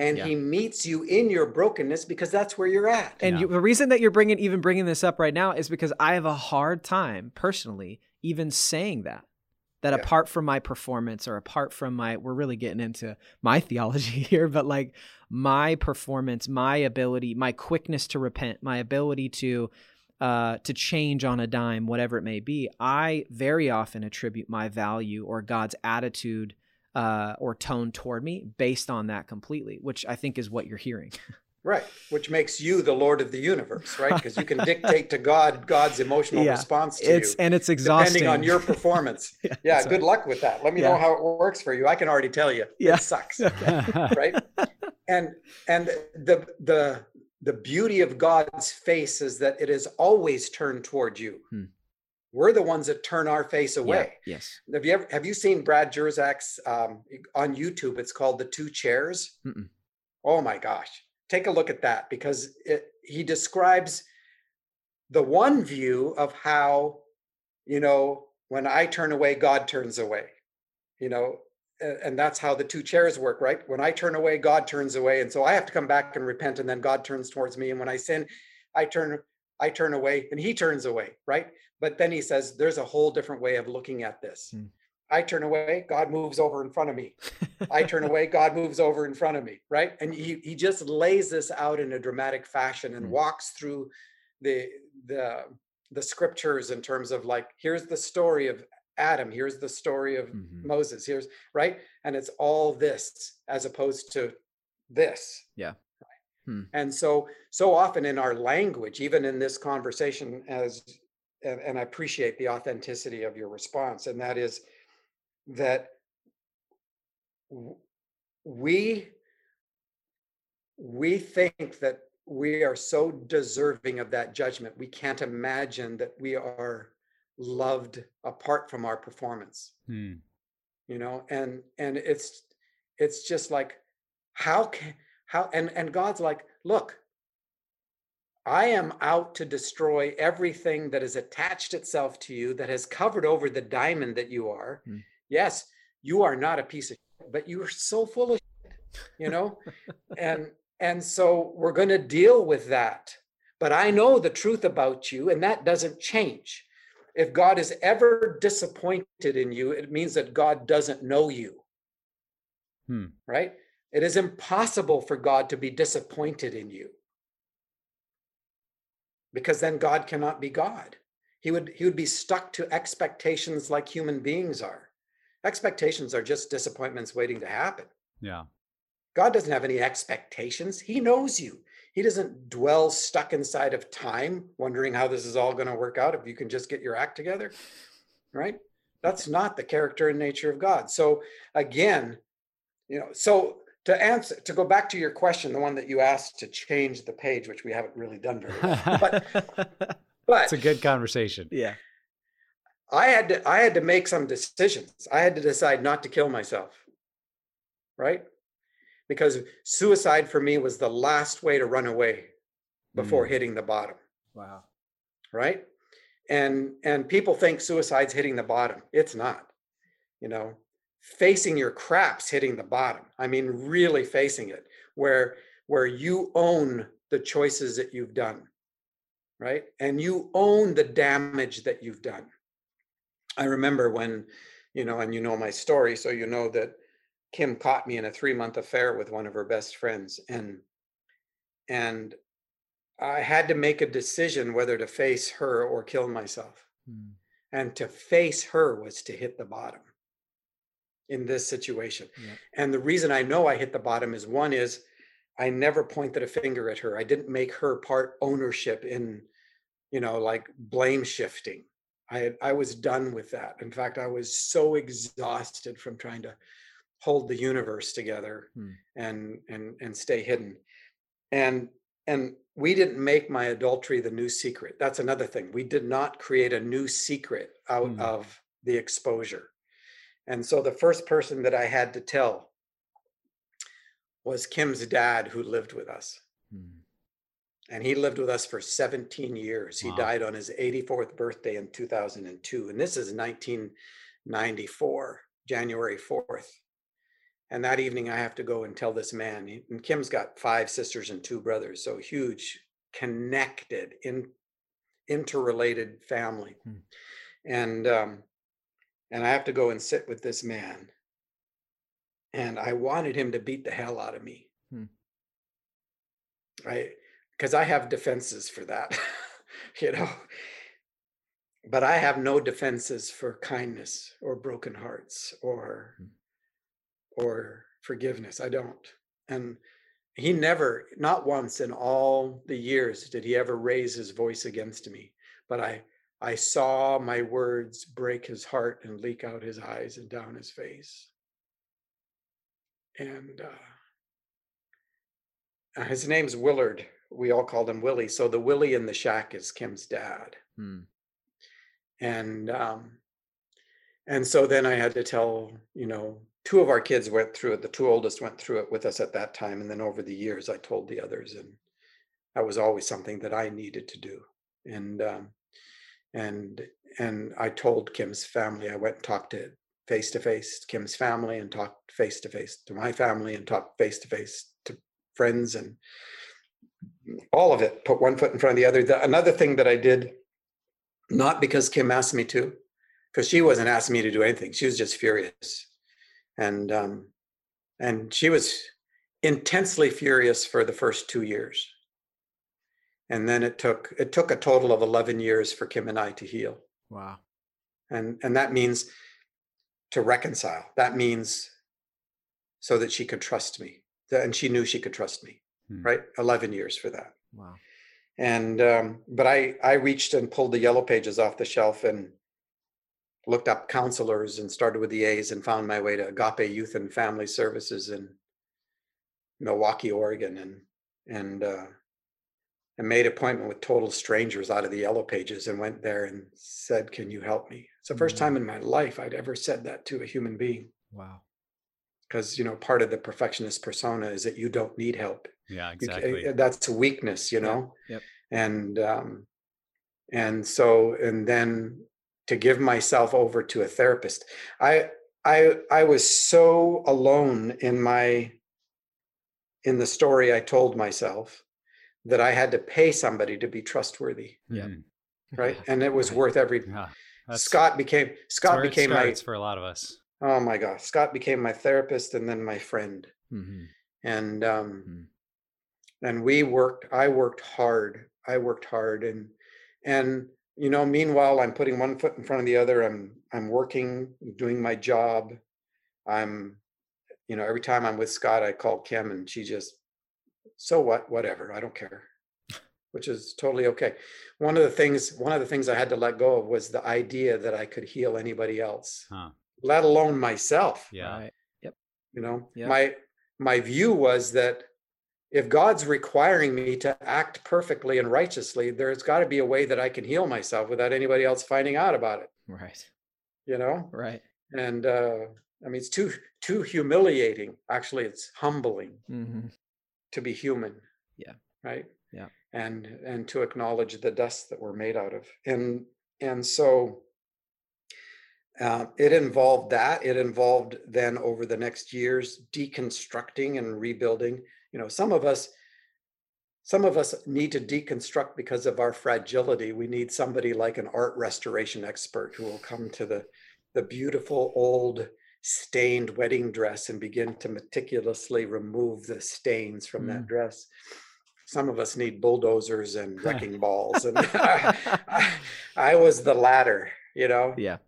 and yeah. he meets you in your brokenness because that's where you're at. And yeah. you, the reason that you're bringing even bringing this up right now is because I have a hard time personally even saying that that yeah. apart from my performance or apart from my we're really getting into my theology here but like my performance my ability my quickness to repent my ability to uh, to change on a dime whatever it may be i very often attribute my value or god's attitude uh, or tone toward me based on that completely which i think is what you're hearing Right, which makes you the Lord of the universe, right? Because you can dictate to God God's emotional yeah, response to it's, you, and it's exhausting depending on your performance. yeah, yeah good luck with that. Let me yeah. know how it works for you. I can already tell you, yeah. it sucks, right? And and the the the beauty of God's face is that it is always turned toward you. Hmm. We're the ones that turn our face away. yes. Have you ever have you seen Brad Jersak's um, on YouTube? It's called The Two Chairs. Mm-mm. Oh my gosh take a look at that because it, he describes the one view of how, you know, when I turn away, God turns away. You know, and that's how the two chairs work, right? When I turn away, God turns away, and so I have to come back and repent, and then God turns towards me. And when I sin, I turn I turn away, and He turns away, right? But then He says, "There's a whole different way of looking at this." Hmm. I turn away, God moves over in front of me. I turn away, God moves over in front of me, right? And he he just lays this out in a dramatic fashion and mm. walks through the the the scriptures in terms of like here's the story of Adam, here's the story of mm-hmm. Moses, here's right? And it's all this as opposed to this. Yeah. Hmm. And so so often in our language, even in this conversation as and, and I appreciate the authenticity of your response, and that is that we we think that we are so deserving of that judgment we can't imagine that we are loved apart from our performance hmm. you know and and it's it's just like how can how and and god's like look i am out to destroy everything that has attached itself to you that has covered over the diamond that you are hmm. Yes you are not a piece of shit, but you are so full of shit, you know and and so we're going to deal with that. But I know the truth about you, and that doesn't change. If God is ever disappointed in you, it means that God doesn't know you. Hmm. Right? It is impossible for God to be disappointed in you. Because then God cannot be God. He would he would be stuck to expectations like human beings are. Expectations are just disappointments waiting to happen. Yeah. God doesn't have any expectations. He knows you. He doesn't dwell stuck inside of time, wondering how this is all going to work out if you can just get your act together. Right? That's not the character and nature of God. So, again, you know, so to answer, to go back to your question, the one that you asked to change the page, which we haven't really done very well, but, but it's a good conversation. Yeah. I had to, I had to make some decisions. I had to decide not to kill myself. Right because suicide for me was the last way to run away before mm. hitting the bottom. Wow. Right? And and people think suicide's hitting the bottom. It's not. You know, facing your craps hitting the bottom. I mean really facing it where where you own the choices that you've done. Right? And you own the damage that you've done. I remember when, you know, and you know my story so you know that Kim caught me in a three month affair with one of her best friends. And and I had to make a decision whether to face her or kill myself. Hmm. And to face her was to hit the bottom in this situation. Yeah. And the reason I know I hit the bottom is one is I never pointed a finger at her. I didn't make her part ownership in, you know, like blame shifting. I I was done with that. In fact, I was so exhausted from trying to hold the universe together hmm. and and and stay hidden and and we didn't make my adultery the new secret that's another thing we did not create a new secret out hmm. of the exposure and so the first person that i had to tell was kim's dad who lived with us hmm. And he lived with us for 17 years wow. he died on his 84th birthday in 2002 and this is 1994 january 4th and that evening, I have to go and tell this man. And Kim's got five sisters and two brothers, so huge, connected, in, interrelated family. Hmm. And um, and I have to go and sit with this man. And I wanted him to beat the hell out of me. Hmm. I because I have defenses for that, you know. But I have no defenses for kindness or broken hearts or hmm or forgiveness. I don't. And he never, not once in all the years did he ever raise his voice against me. But I, I saw my words break his heart and leak out his eyes and down his face. And uh, his name's Willard. We all called him Willie. So the Willie in the shack is Kim's dad. Hmm. And um, and so then I had to tell, you know, two of our kids went through it. The two oldest went through it with us at that time. And then over the years, I told the others. And that was always something that I needed to do. and um, and and I told Kim's family. I went and talked to face to face Kim's family and talked face to face to my family and talked face to face to friends and all of it. Put one foot in front of the other. The, another thing that I did, not because Kim asked me to, because she wasn't asking me to do anything. She was just furious, and um, and she was intensely furious for the first two years and then it took it took a total of 11 years for kim and i to heal wow and and that means to reconcile that means so that she could trust me and she knew she could trust me hmm. right? 11 years for that. Wow. And um, but i i reached and pulled the yellow pages off the shelf and looked up counselors and started with the a's and found my way to agape youth and family services in Milwaukie, oregon and and uh, and made appointment with total strangers out of the yellow pages and went there and said can you help me? It's the 1st mm-hmm. time in my life i'd ever said that to a human being. Wow. Because you know part of the perfectionist persona is that you don't need help yeah exactly you, that's a weakness you know yep. and um and so and then to give myself over to a therapist i i i was so alone in my in the story i told myself that I had to pay somebody to be trustworthy. Yeah. Right. And it was worth every yeah, Scott became Scott became my for a lot of us. Oh my gosh. Scott became my therapist and then my friend. Mm-hmm. And um mm-hmm. And we worked, I worked hard. I worked hard and and you know, meanwhile I'm putting one foot in front of the other. I'm I'm working, doing my job. I'm you know, every time I'm with Scott, I call Kim and she just so what whatever i don't care which is totally okay one of the things one of the things i had to let go of was the idea that i could heal anybody else huh. let alone myself yeah right. yep you know yep. my my view was that if god's requiring me to act perfectly and righteously there's got to be a way that i can heal myself without anybody else finding out about it. Right. You know? Right. And uh i mean it's too too humiliating. Actually it's humbling mm-hmm. to be human. Yeah. Right? Yeah. And and to acknowledge the dust that we're made out of. And and so uh, it involved that. It involved then over the next years deconstructing and rebuilding you know some of us some of us need to deconstruct because of our fragility we need somebody like an art restoration expert who will come to the the beautiful old stained wedding dress and begin to meticulously remove the stains from mm. that dress. Some of us need bulldozers and wrecking balls, and I, I, I, was the latter, you know. Yeah.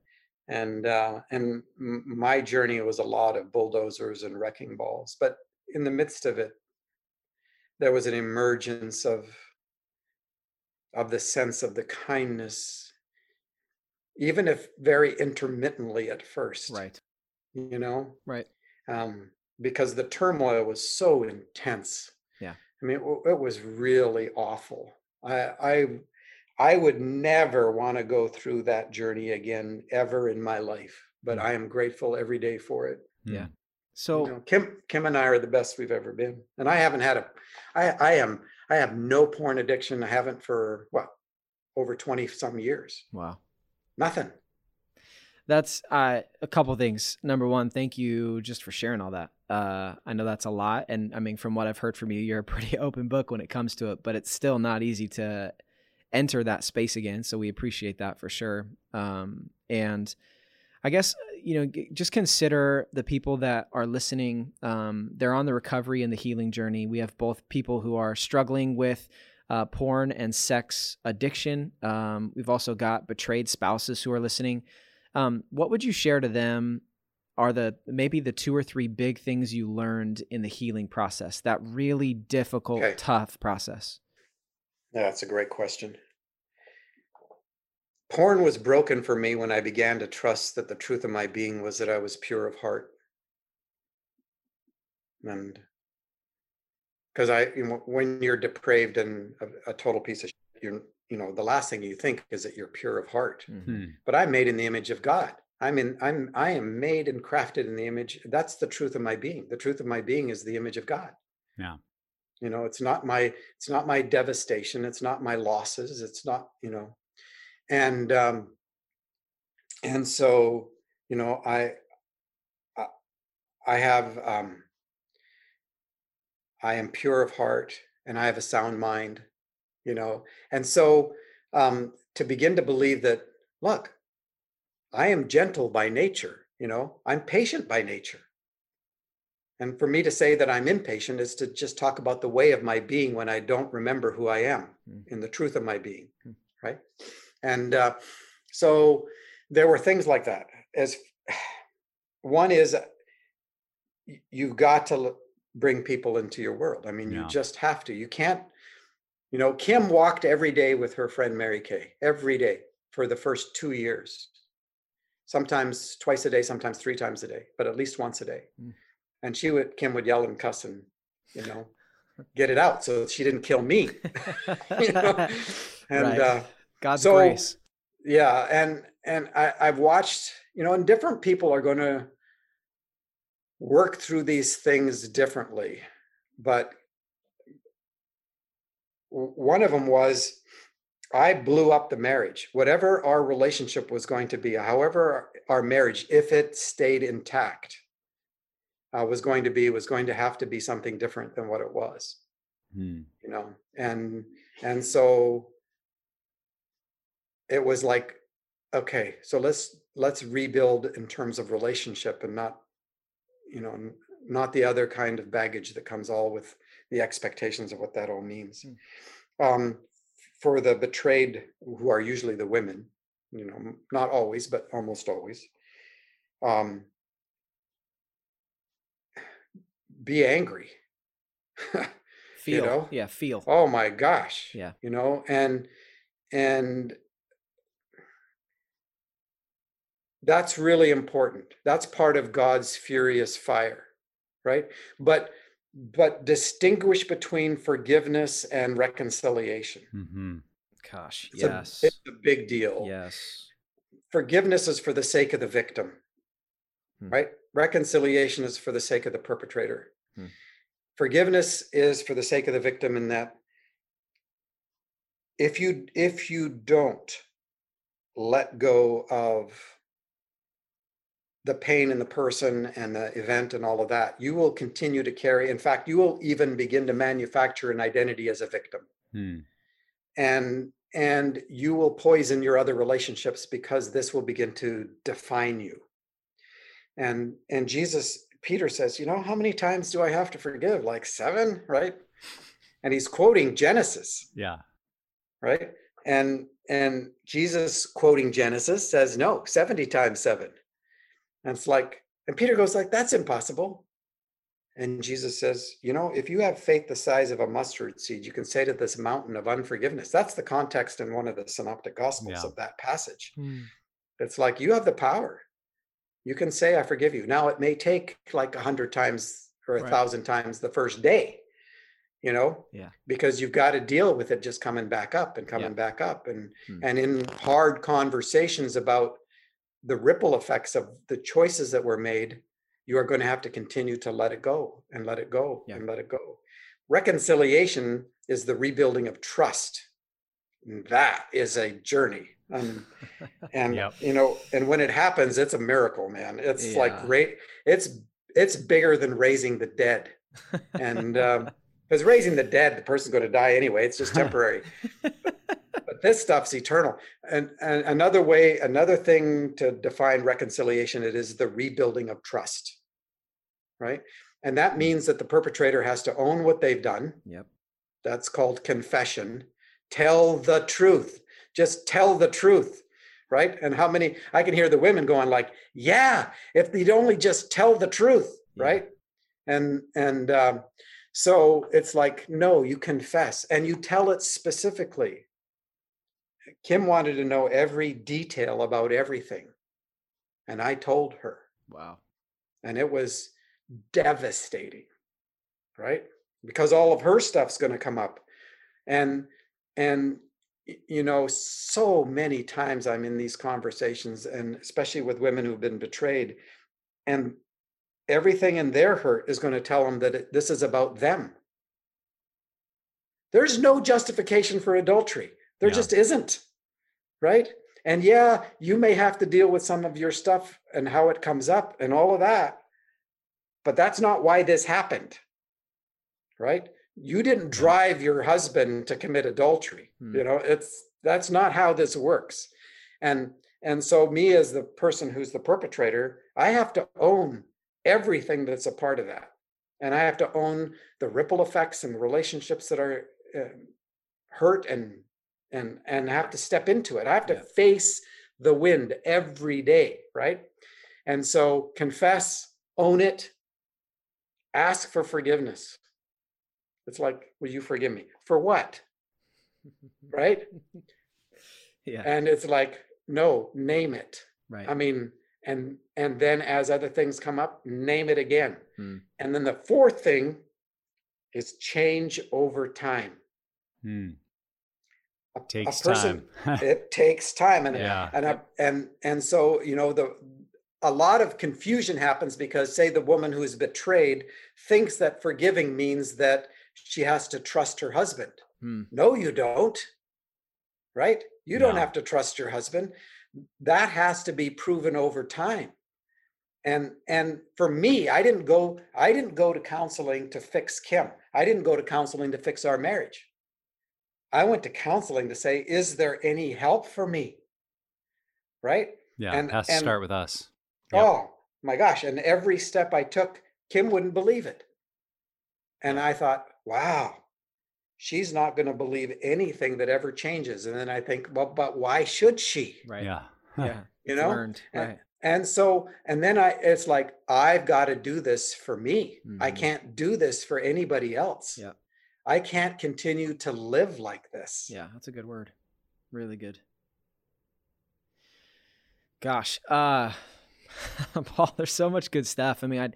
And uh, and my journey was a lot of bulldozers and wrecking balls, but in the midst of it, there was an emergence of of the sense of the kindness even if very intermittently at first right. you know? Right. Um because the turmoil was so intense. Yeah. I mean it, it was really awful. I i i would never want to go through that journey again ever in my life but mm. i am grateful every day for it. Yeah so you know, kim kim and i are the best we've ever been and i haven't had a i i am i have no porn addiction i haven't for what over 20 some years wow nothing that's uh, a couple things. Number one, thank you just for sharing all that. Uh, I know that's a lot, and I mean, from what I've heard from you, you're a pretty open book when it comes to it. But it's still not easy to enter that space again. So we appreciate that for sure. Um, and I guess you know, just consider the people that are listening. Um, they're on the recovery and the healing journey. We have both people who are struggling with uh, porn and sex addiction. Um, we've also got betrayed spouses who are listening. Um, what would you share to them are the maybe the two or three big things you learned in the healing process, that really difficult, okay. tough process? Yeah, that's a great question. Porn was broken for me when I began to trust that the truth of my being was that I was pure of heart. And because I, you know, when you're depraved and a, a total piece of shit, you're you know the last thing you think is that you're pure of heart. Mm-hmm. but i'm made in the image of god. I'm in i'm i am made and crafted in the image that's the truth of my being. The truth of my being is the image of god. Yeah. You know it's not my it's not my devastation. It's not my losses. It's not you know and um and so you know i i, have um i am pure of heart and i have a sound mind you know and so um to begin to believe that look i am gentle by nature you know i'm patient by nature and for me to say that I'm impatient is to just talk about the way of my being when I don't remember who I am mm. in the truth of my being, mm. right? And uh, so there were things like that. As one is, you've got to bring people into your world. I mean, yeah. you just have to. You can't. You know, Kim walked every day with her friend Mary Kay every day for the first two years. Sometimes twice a day, sometimes three times a day, but at least once a day. Mm and she would Kim would yell and cuss and you know get it out so she didn't kill me. you know? And right. uh, God's so, grace. Yeah, and and I, I've watched you know, and different people are going to work through these things differently, but one of them was I blew up the marriage. Whatever our relationship was going to be, however our marriage, if it stayed intact, uh, was going to be was going to have to be something different than what it was hmm. you know and and so it was like okay so let's let's rebuild in terms of relationship and not you know not the other kind of baggage that comes all with the expectations of what that all means hmm. um, for the betrayed who are usually the women you know not always but almost always um, be angry. feel, you know? yeah, feel. Oh my gosh. Yeah. You know, and and that's really important. That's part of God's furious fire, right? But but distinguish between forgiveness and reconciliation. Mm-hmm. Gosh, it's yes, a, it's a big deal. Yes, forgiveness is for the sake of the victim, hmm. right? Reconciliation is for the sake of the perpetrator. Hmm. Forgiveness is for the sake of the victim in that if you if you don't let go of the pain in the person and the event and all of that, you will continue to carry. In fact, you will even begin to manufacture an identity as a victim. Hmm. And and you will poison your other relationships because this will begin to define you and and jesus peter says you know how many times do i have to forgive like seven right and he's quoting genesis yeah right and and jesus quoting genesis says no 70 times seven and it's like and peter goes like that's impossible and jesus says you know if you have faith the size of a mustard seed you can say to this mountain of unforgiveness that's the context in one of the synoptic gospels yeah. of that passage hmm. it's like you have the power you can say i forgive you now it may take like a hundred times or a right. thousand times the first day you know yeah because you've got to deal with it just coming back up and coming yeah. back up and hmm. and in hard conversations about the ripple effects of the choices that were made you are going to have to continue to let it go and let it go yeah. and let it go. Reconciliation is the rebuilding of trust. And that is a journey. And and yep. you know and when it happens it's a miracle man. It's yeah. like great it's it's bigger than raising the dead. And um because raising the dead the person's going to die anyway. It's just temporary but, this stuff's eternal. And, and another way another thing to define reconciliation it is the rebuilding of trust. Right? And that mm. means that the perpetrator has to own what they've done. Yep. That's called confession. Tell the truth. Just tell the truth. Right? And how many i can hear the women going like yeah if they'd only just tell the truth. Yeah. right? And and um, so it's like no you confess and you tell it specifically kim wanted to know every detail about everything and i told her. Wow. And it was devastating right? Because all of her stuff's going to come up. And and you know so many times i'm in these conversations and especially with women who've been betrayed and everything in their hurt is going to tell them that it, this is about them. There's no justification for adultery. There Yeah. just isn't. Right? And yeah, you may have to deal with some of your stuff and how it comes up and all of that. But that's not why this happened. Right? You didn't drive your husband to commit adultery. Hmm. You know, it's that's not how this works. And and so me as the person who's the perpetrator, I have to own everything that's a part of that. And I have to own the ripple effects and the relationships that are uh, hurt and and and have to step into it. I have to Yeah. face the wind every day, right? And so confess, own it, ask for forgiveness. It's like, will you forgive me? For what? Right? yeah. And it's like, no, name it. Right. I mean, and and then as other things come up, name it again. Hmm. And then the fourth thing is change over time. Hmm. A, a Takes person- time. it takes time, and yeah. and I, and and so you know the a lot of confusion happens because say the woman who is betrayed thinks that forgiving means that she has to trust her husband. Hmm. No, you don't. Right? You don't have to trust your husband. That has to be proven over time. And and for me, I didn't go I didn't go to counseling to fix Kim. I didn't go to counseling to fix our marriage. I went to counseling to say, is there any help for me? Right? Yeah. and- it has to and- start with us. Yep. Oh my gosh. And every step I took, Kim wouldn't believe it. And I thought, wow, she's not going to believe anything that ever changes. And then I think, well, but why should she? Right. Yeah. Yeah. You know? learned. And- Right. And so, and then I, it's like, I've got to do this for me. I Mhm. can't do this for anybody else. Yeah. I can't continue to live like this. Yeah, that's a good word. Really good. Gosh, uh Paul, there's so much good stuff. I mean, I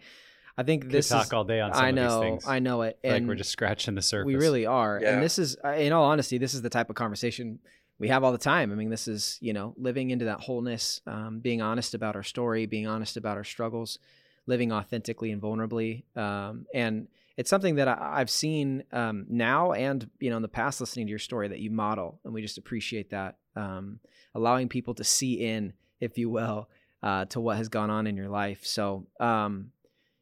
I think Could this talk is all day on some I of know, these things. I know it. And like we're just scratching the surface. we really are. Yeah. And this is uh, in all honesty, this is the type of conversation we have all the time. I mean, this is, you know, living into that wholeness, um, being honest about our story, being honest about our struggles, living authentically and vulnerably. Um, and it's something that I, I've seen um, now and, you know, in the past listening to your story that you model. And we just appreciate that. Um, allowing people to see in, if you will, uh, to what has gone on in your life. So, um,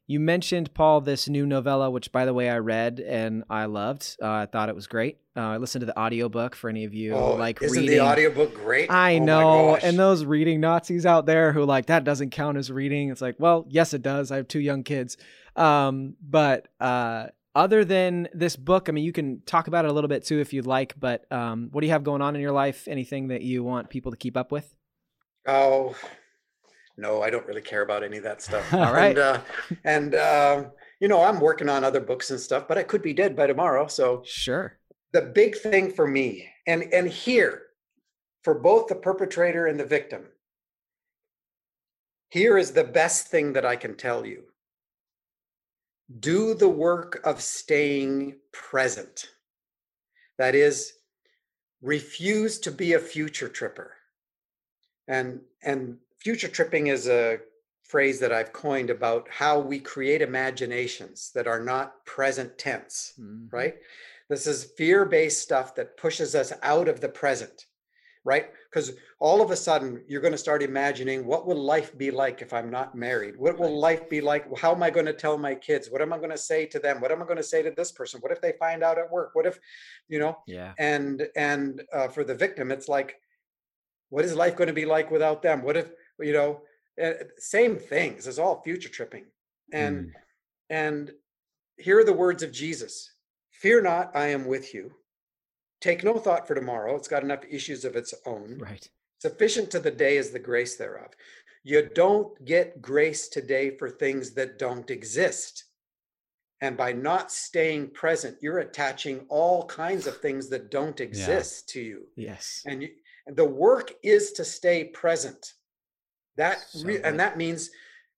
you mentioned Paul this new novella, which by the way I read and I loved. Uh, I thought it was great. Uh, I listened to the audiobook for any of you who Oh, like isn't reading. the audiobook great? I Oh know, and those reading Nazis out there who like that doesn't count as reading. It's like, well, yes, it does. I have two young kids, um, but uh, other than this book, I mean, you can talk about it a little bit too if you'd like. But um, what do you have going on in your life? Anything that you want people to keep up with? Oh, no, I don't really care about any of that stuff. All right. And, uh, and um, you know, I'm working on other books and stuff, but I could be dead by tomorrow. So Sure. the big thing for me, and and here, for both the perpetrator and the victim, here is the best thing that I can tell you. Do the work of staying present. That is, refuse to be a future tripper. And and future tripping is a phrase that I've coined about how we create imaginations that are not present tense Mhm. right? This is fear based stuff that pushes us out of the present, right? Because all of a sudden you're going to start imagining what will life be like if I'm not married? What will life be like? How am I going to tell my kids? What am I going to say to them? What am I going to say to this person? What if they find out at work? What if, you know? Yeah. And and uh, for the victim, it's like, what is life going to be like without them? What if, you know, uh, same things. It's all future tripping, and Mm. and here are the words of Jesus Fear not, I am with you. Take no thought for tomorrow. It's got enough issues of its own. Right. Sufficient to the day is the grace thereof. You don't get grace today for things that don't exist. And by not staying present, you're attaching all kinds of things that don't exist to you. Yes. And, you, and the work is to stay present. That So re- good. and that means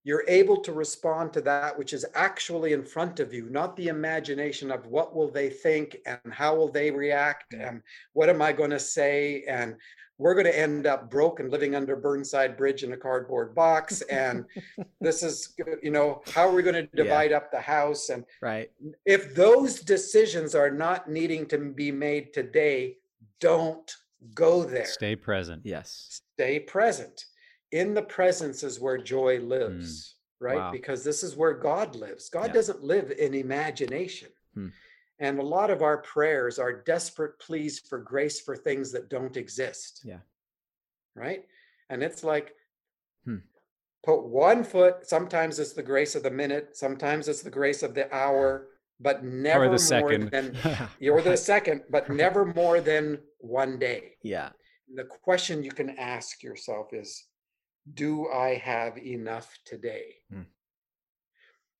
you're able to respond to that which is actually in front of you, not the imagination of what will they think and how will they react mm. and what am I going to say and we're going to end up broke and living under Burnside Bridge in a cardboard box. And this is, you know, how are we going to divide yeah. up the house? And right. If those decisions are not needing to be made today, don't go there. Stay present. Yes. Stay present. In the presence is where joy lives, mm. right? Wow. Because this is where God lives. God yeah. doesn't live in imagination. Hmm. And a lot of our prayers are desperate pleas for grace for things that don't exist. Yeah. Right. And it's like, hmm. put one foot, sometimes it's the grace of the minute, sometimes it's the grace of the hour, but never or the more second. than you're the second, but never more than one day. Yeah. The question you can ask yourself is, do I have enough today? Hmm.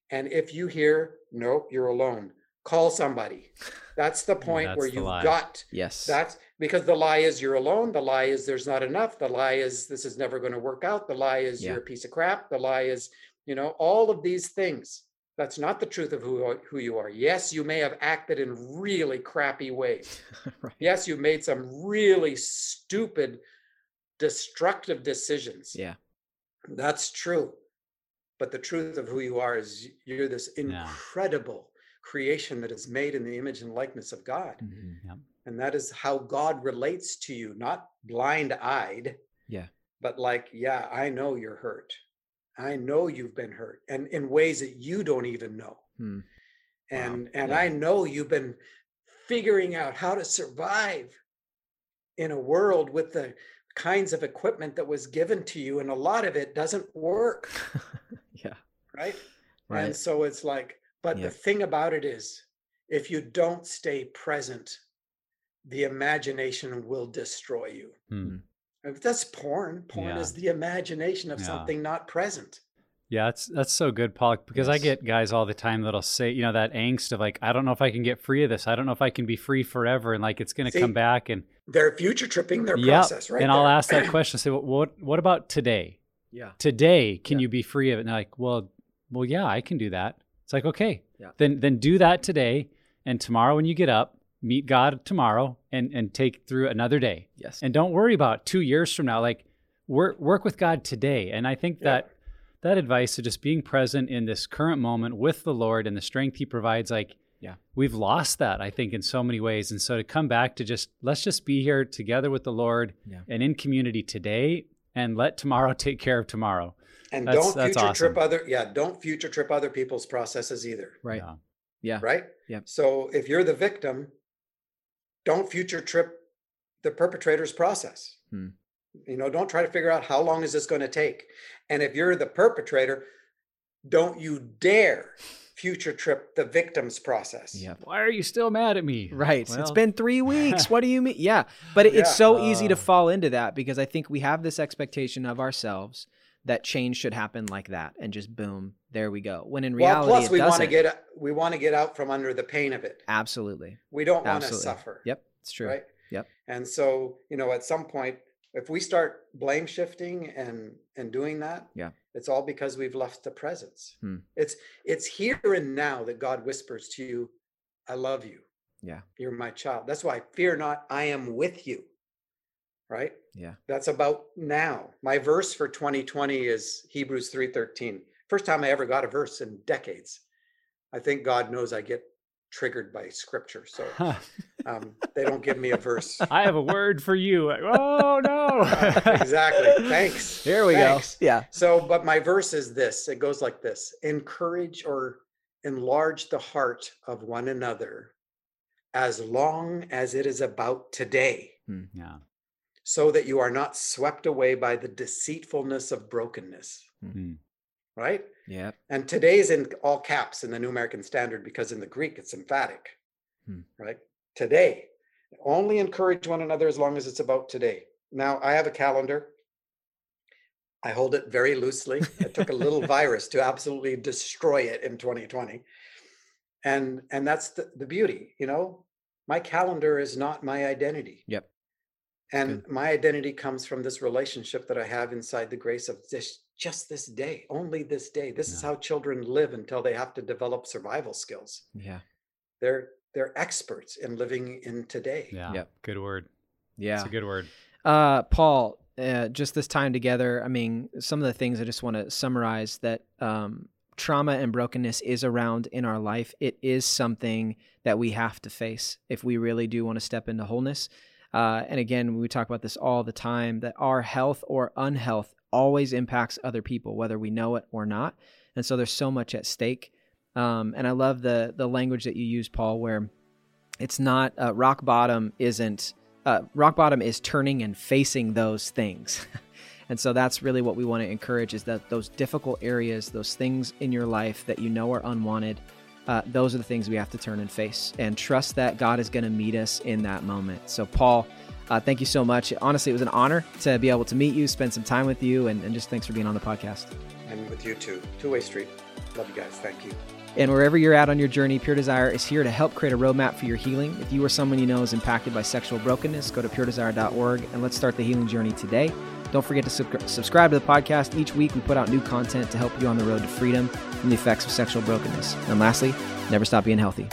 And if you hear, nope, you're alone, call somebody. That's the point that's where you've got. Yes. That's because the lie is you're alone. The lie is there's not enough. The lie is this is never going to work out. The lie is yeah. you're a piece of crap. The lie is, you know, all of these things. That's not the truth of who, who you are. Yes, you may have acted in really crappy ways. right. Yes, you made some really stupid, destructive decisions. Yeah. That's true. But the truth of who you are is you're this incredible creation that is made in the image and likeness of God. Mm-hmm, yeah. And that is how God relates to you, not blind eyed. Yeah. But like, yeah, I know you're hurt. I know you've been hurt and in ways that you don't even know. Hmm. And wow. and yeah. I know you've been figuring out how to survive in a world with the kinds of equipment that was given to you and a lot of it doesn't work. yeah. Right? right? And so it's like but the thing about it is, if you don't stay present, the imagination will destroy you. Hmm. That's porn. Porn yeah. is the imagination of yeah. something not present. Yeah, that's that's so good, Paul. Because yes. I get guys all the time that'll say, you know, that angst of like, I don't know if I can get free of this. I don't know if I can be free forever, and like it's going to come back. And they're future tripping their process, right? And there. I'll ask that question. Say, well, what what about today? Yeah, today, can yeah. you be free of it? And they're like, well, well, yeah, I can do that. It's like, okay, yeah. then then do that today, and tomorrow when you get up, meet God tomorrow, and and take through another day. Yes. And don't worry about two years from now. Like work work with God today. And I think that. That advice of just being present in this current moment with the Lord and the strength He provides, like yeah, we've lost that I think in so many ways. And so to come back to just let's just be here together with the Lord yeah. and in community today, and let tomorrow take care of tomorrow. And that's, don't future awesome. trip other yeah, don't future trip other people's processes either. Right. Yeah. yeah. Right? Yeah. So if you're the victim, don't future trip the perpetrator's process. Hmm. You know, don't try to figure out how long is this going to take. And if you're the perpetrator, don't you dare future trip the victim's process. Yeah. Why are you still mad at me? Right. Well, it's been three weeks. what do you mean? Yeah. But it's yeah. so uh, easy to uh. fall into that because I think we have this expectation of ourselves that change should happen like that and just boom there we go when in reality well, plus we want to get we want to get out from under the pain of it absolutely we don't want to suffer yep it's true right yep and so you know at some point if we start blame shifting and and doing that yeah. it's all because we've left the presence. Hmm. it's it's here and now that god whispers to you i love you. Yeah. You're my child. That's why fear not i am with you. Right? Yeah. That's about now. My verse for 2020 is hebrews 3.13 first time i ever got a verse in decades. I think god knows i get triggered by scripture so um, they don't give me a verse i have a word for you oh no exactly thanks here we thanks. go yeah so but my verse is this it goes like this encourage or enlarge the heart of one another as long as it is about today hmm, yeah so that you are not swept away by the deceitfulness of brokenness. Mm-hmm. Right? Yeah. And today's in all caps in the New American Standard because in the Greek it's emphatic. Hmm. Right? Today. Only encourage one another as long as it's about today. Now, I have a calendar. I hold it very loosely. It took a little virus to absolutely destroy it in 2020. And and that's the, the beauty, you know. My calendar is not my identity. Yep. And Good. my identity comes from this relationship that I have inside the grace of this just this day, only this day. This is how children live until they have to develop survival skills. Yeah. They're they're experts in living in today. Yeah. Yep. Good word. Yeah. It's a good word. Uh, Paul, uh, just this time together, I mean, some of the things I just want to summarize that um, trauma and brokenness is around in our life. It is something that we have to face if we really do want to step into wholeness. Uh, and again, we talk about this all the time that our health or unhealth always impacts other people, whether we know it or not. And so there's so much at stake. Um, and I love the the language that you use, Paul, where it's not uh, rock bottom isn't uh, rock bottom is turning and facing those things. and so that's really what we want to encourage is that those difficult areas, those things in your life that you know are unwanted, uh, those are the things we have to turn and face and trust that God is going to meet us in that moment. So, Paul, uh, thank you so much. Honestly, it was an honor to be able to meet you, spend some time with you, and, and just thanks for being on the podcast. And with you too. Two way street. Love you guys. Thank you. And wherever you're at on your journey, Pure Desire is here to help create a roadmap for your healing. If you or someone you know is impacted by sexual brokenness, go to puredesire.org and let's start the healing journey today. Don't forget to sub- subscribe to the podcast. Each week, we put out new content to help you on the road to freedom from the effects of sexual brokenness. And lastly, never stop being healthy.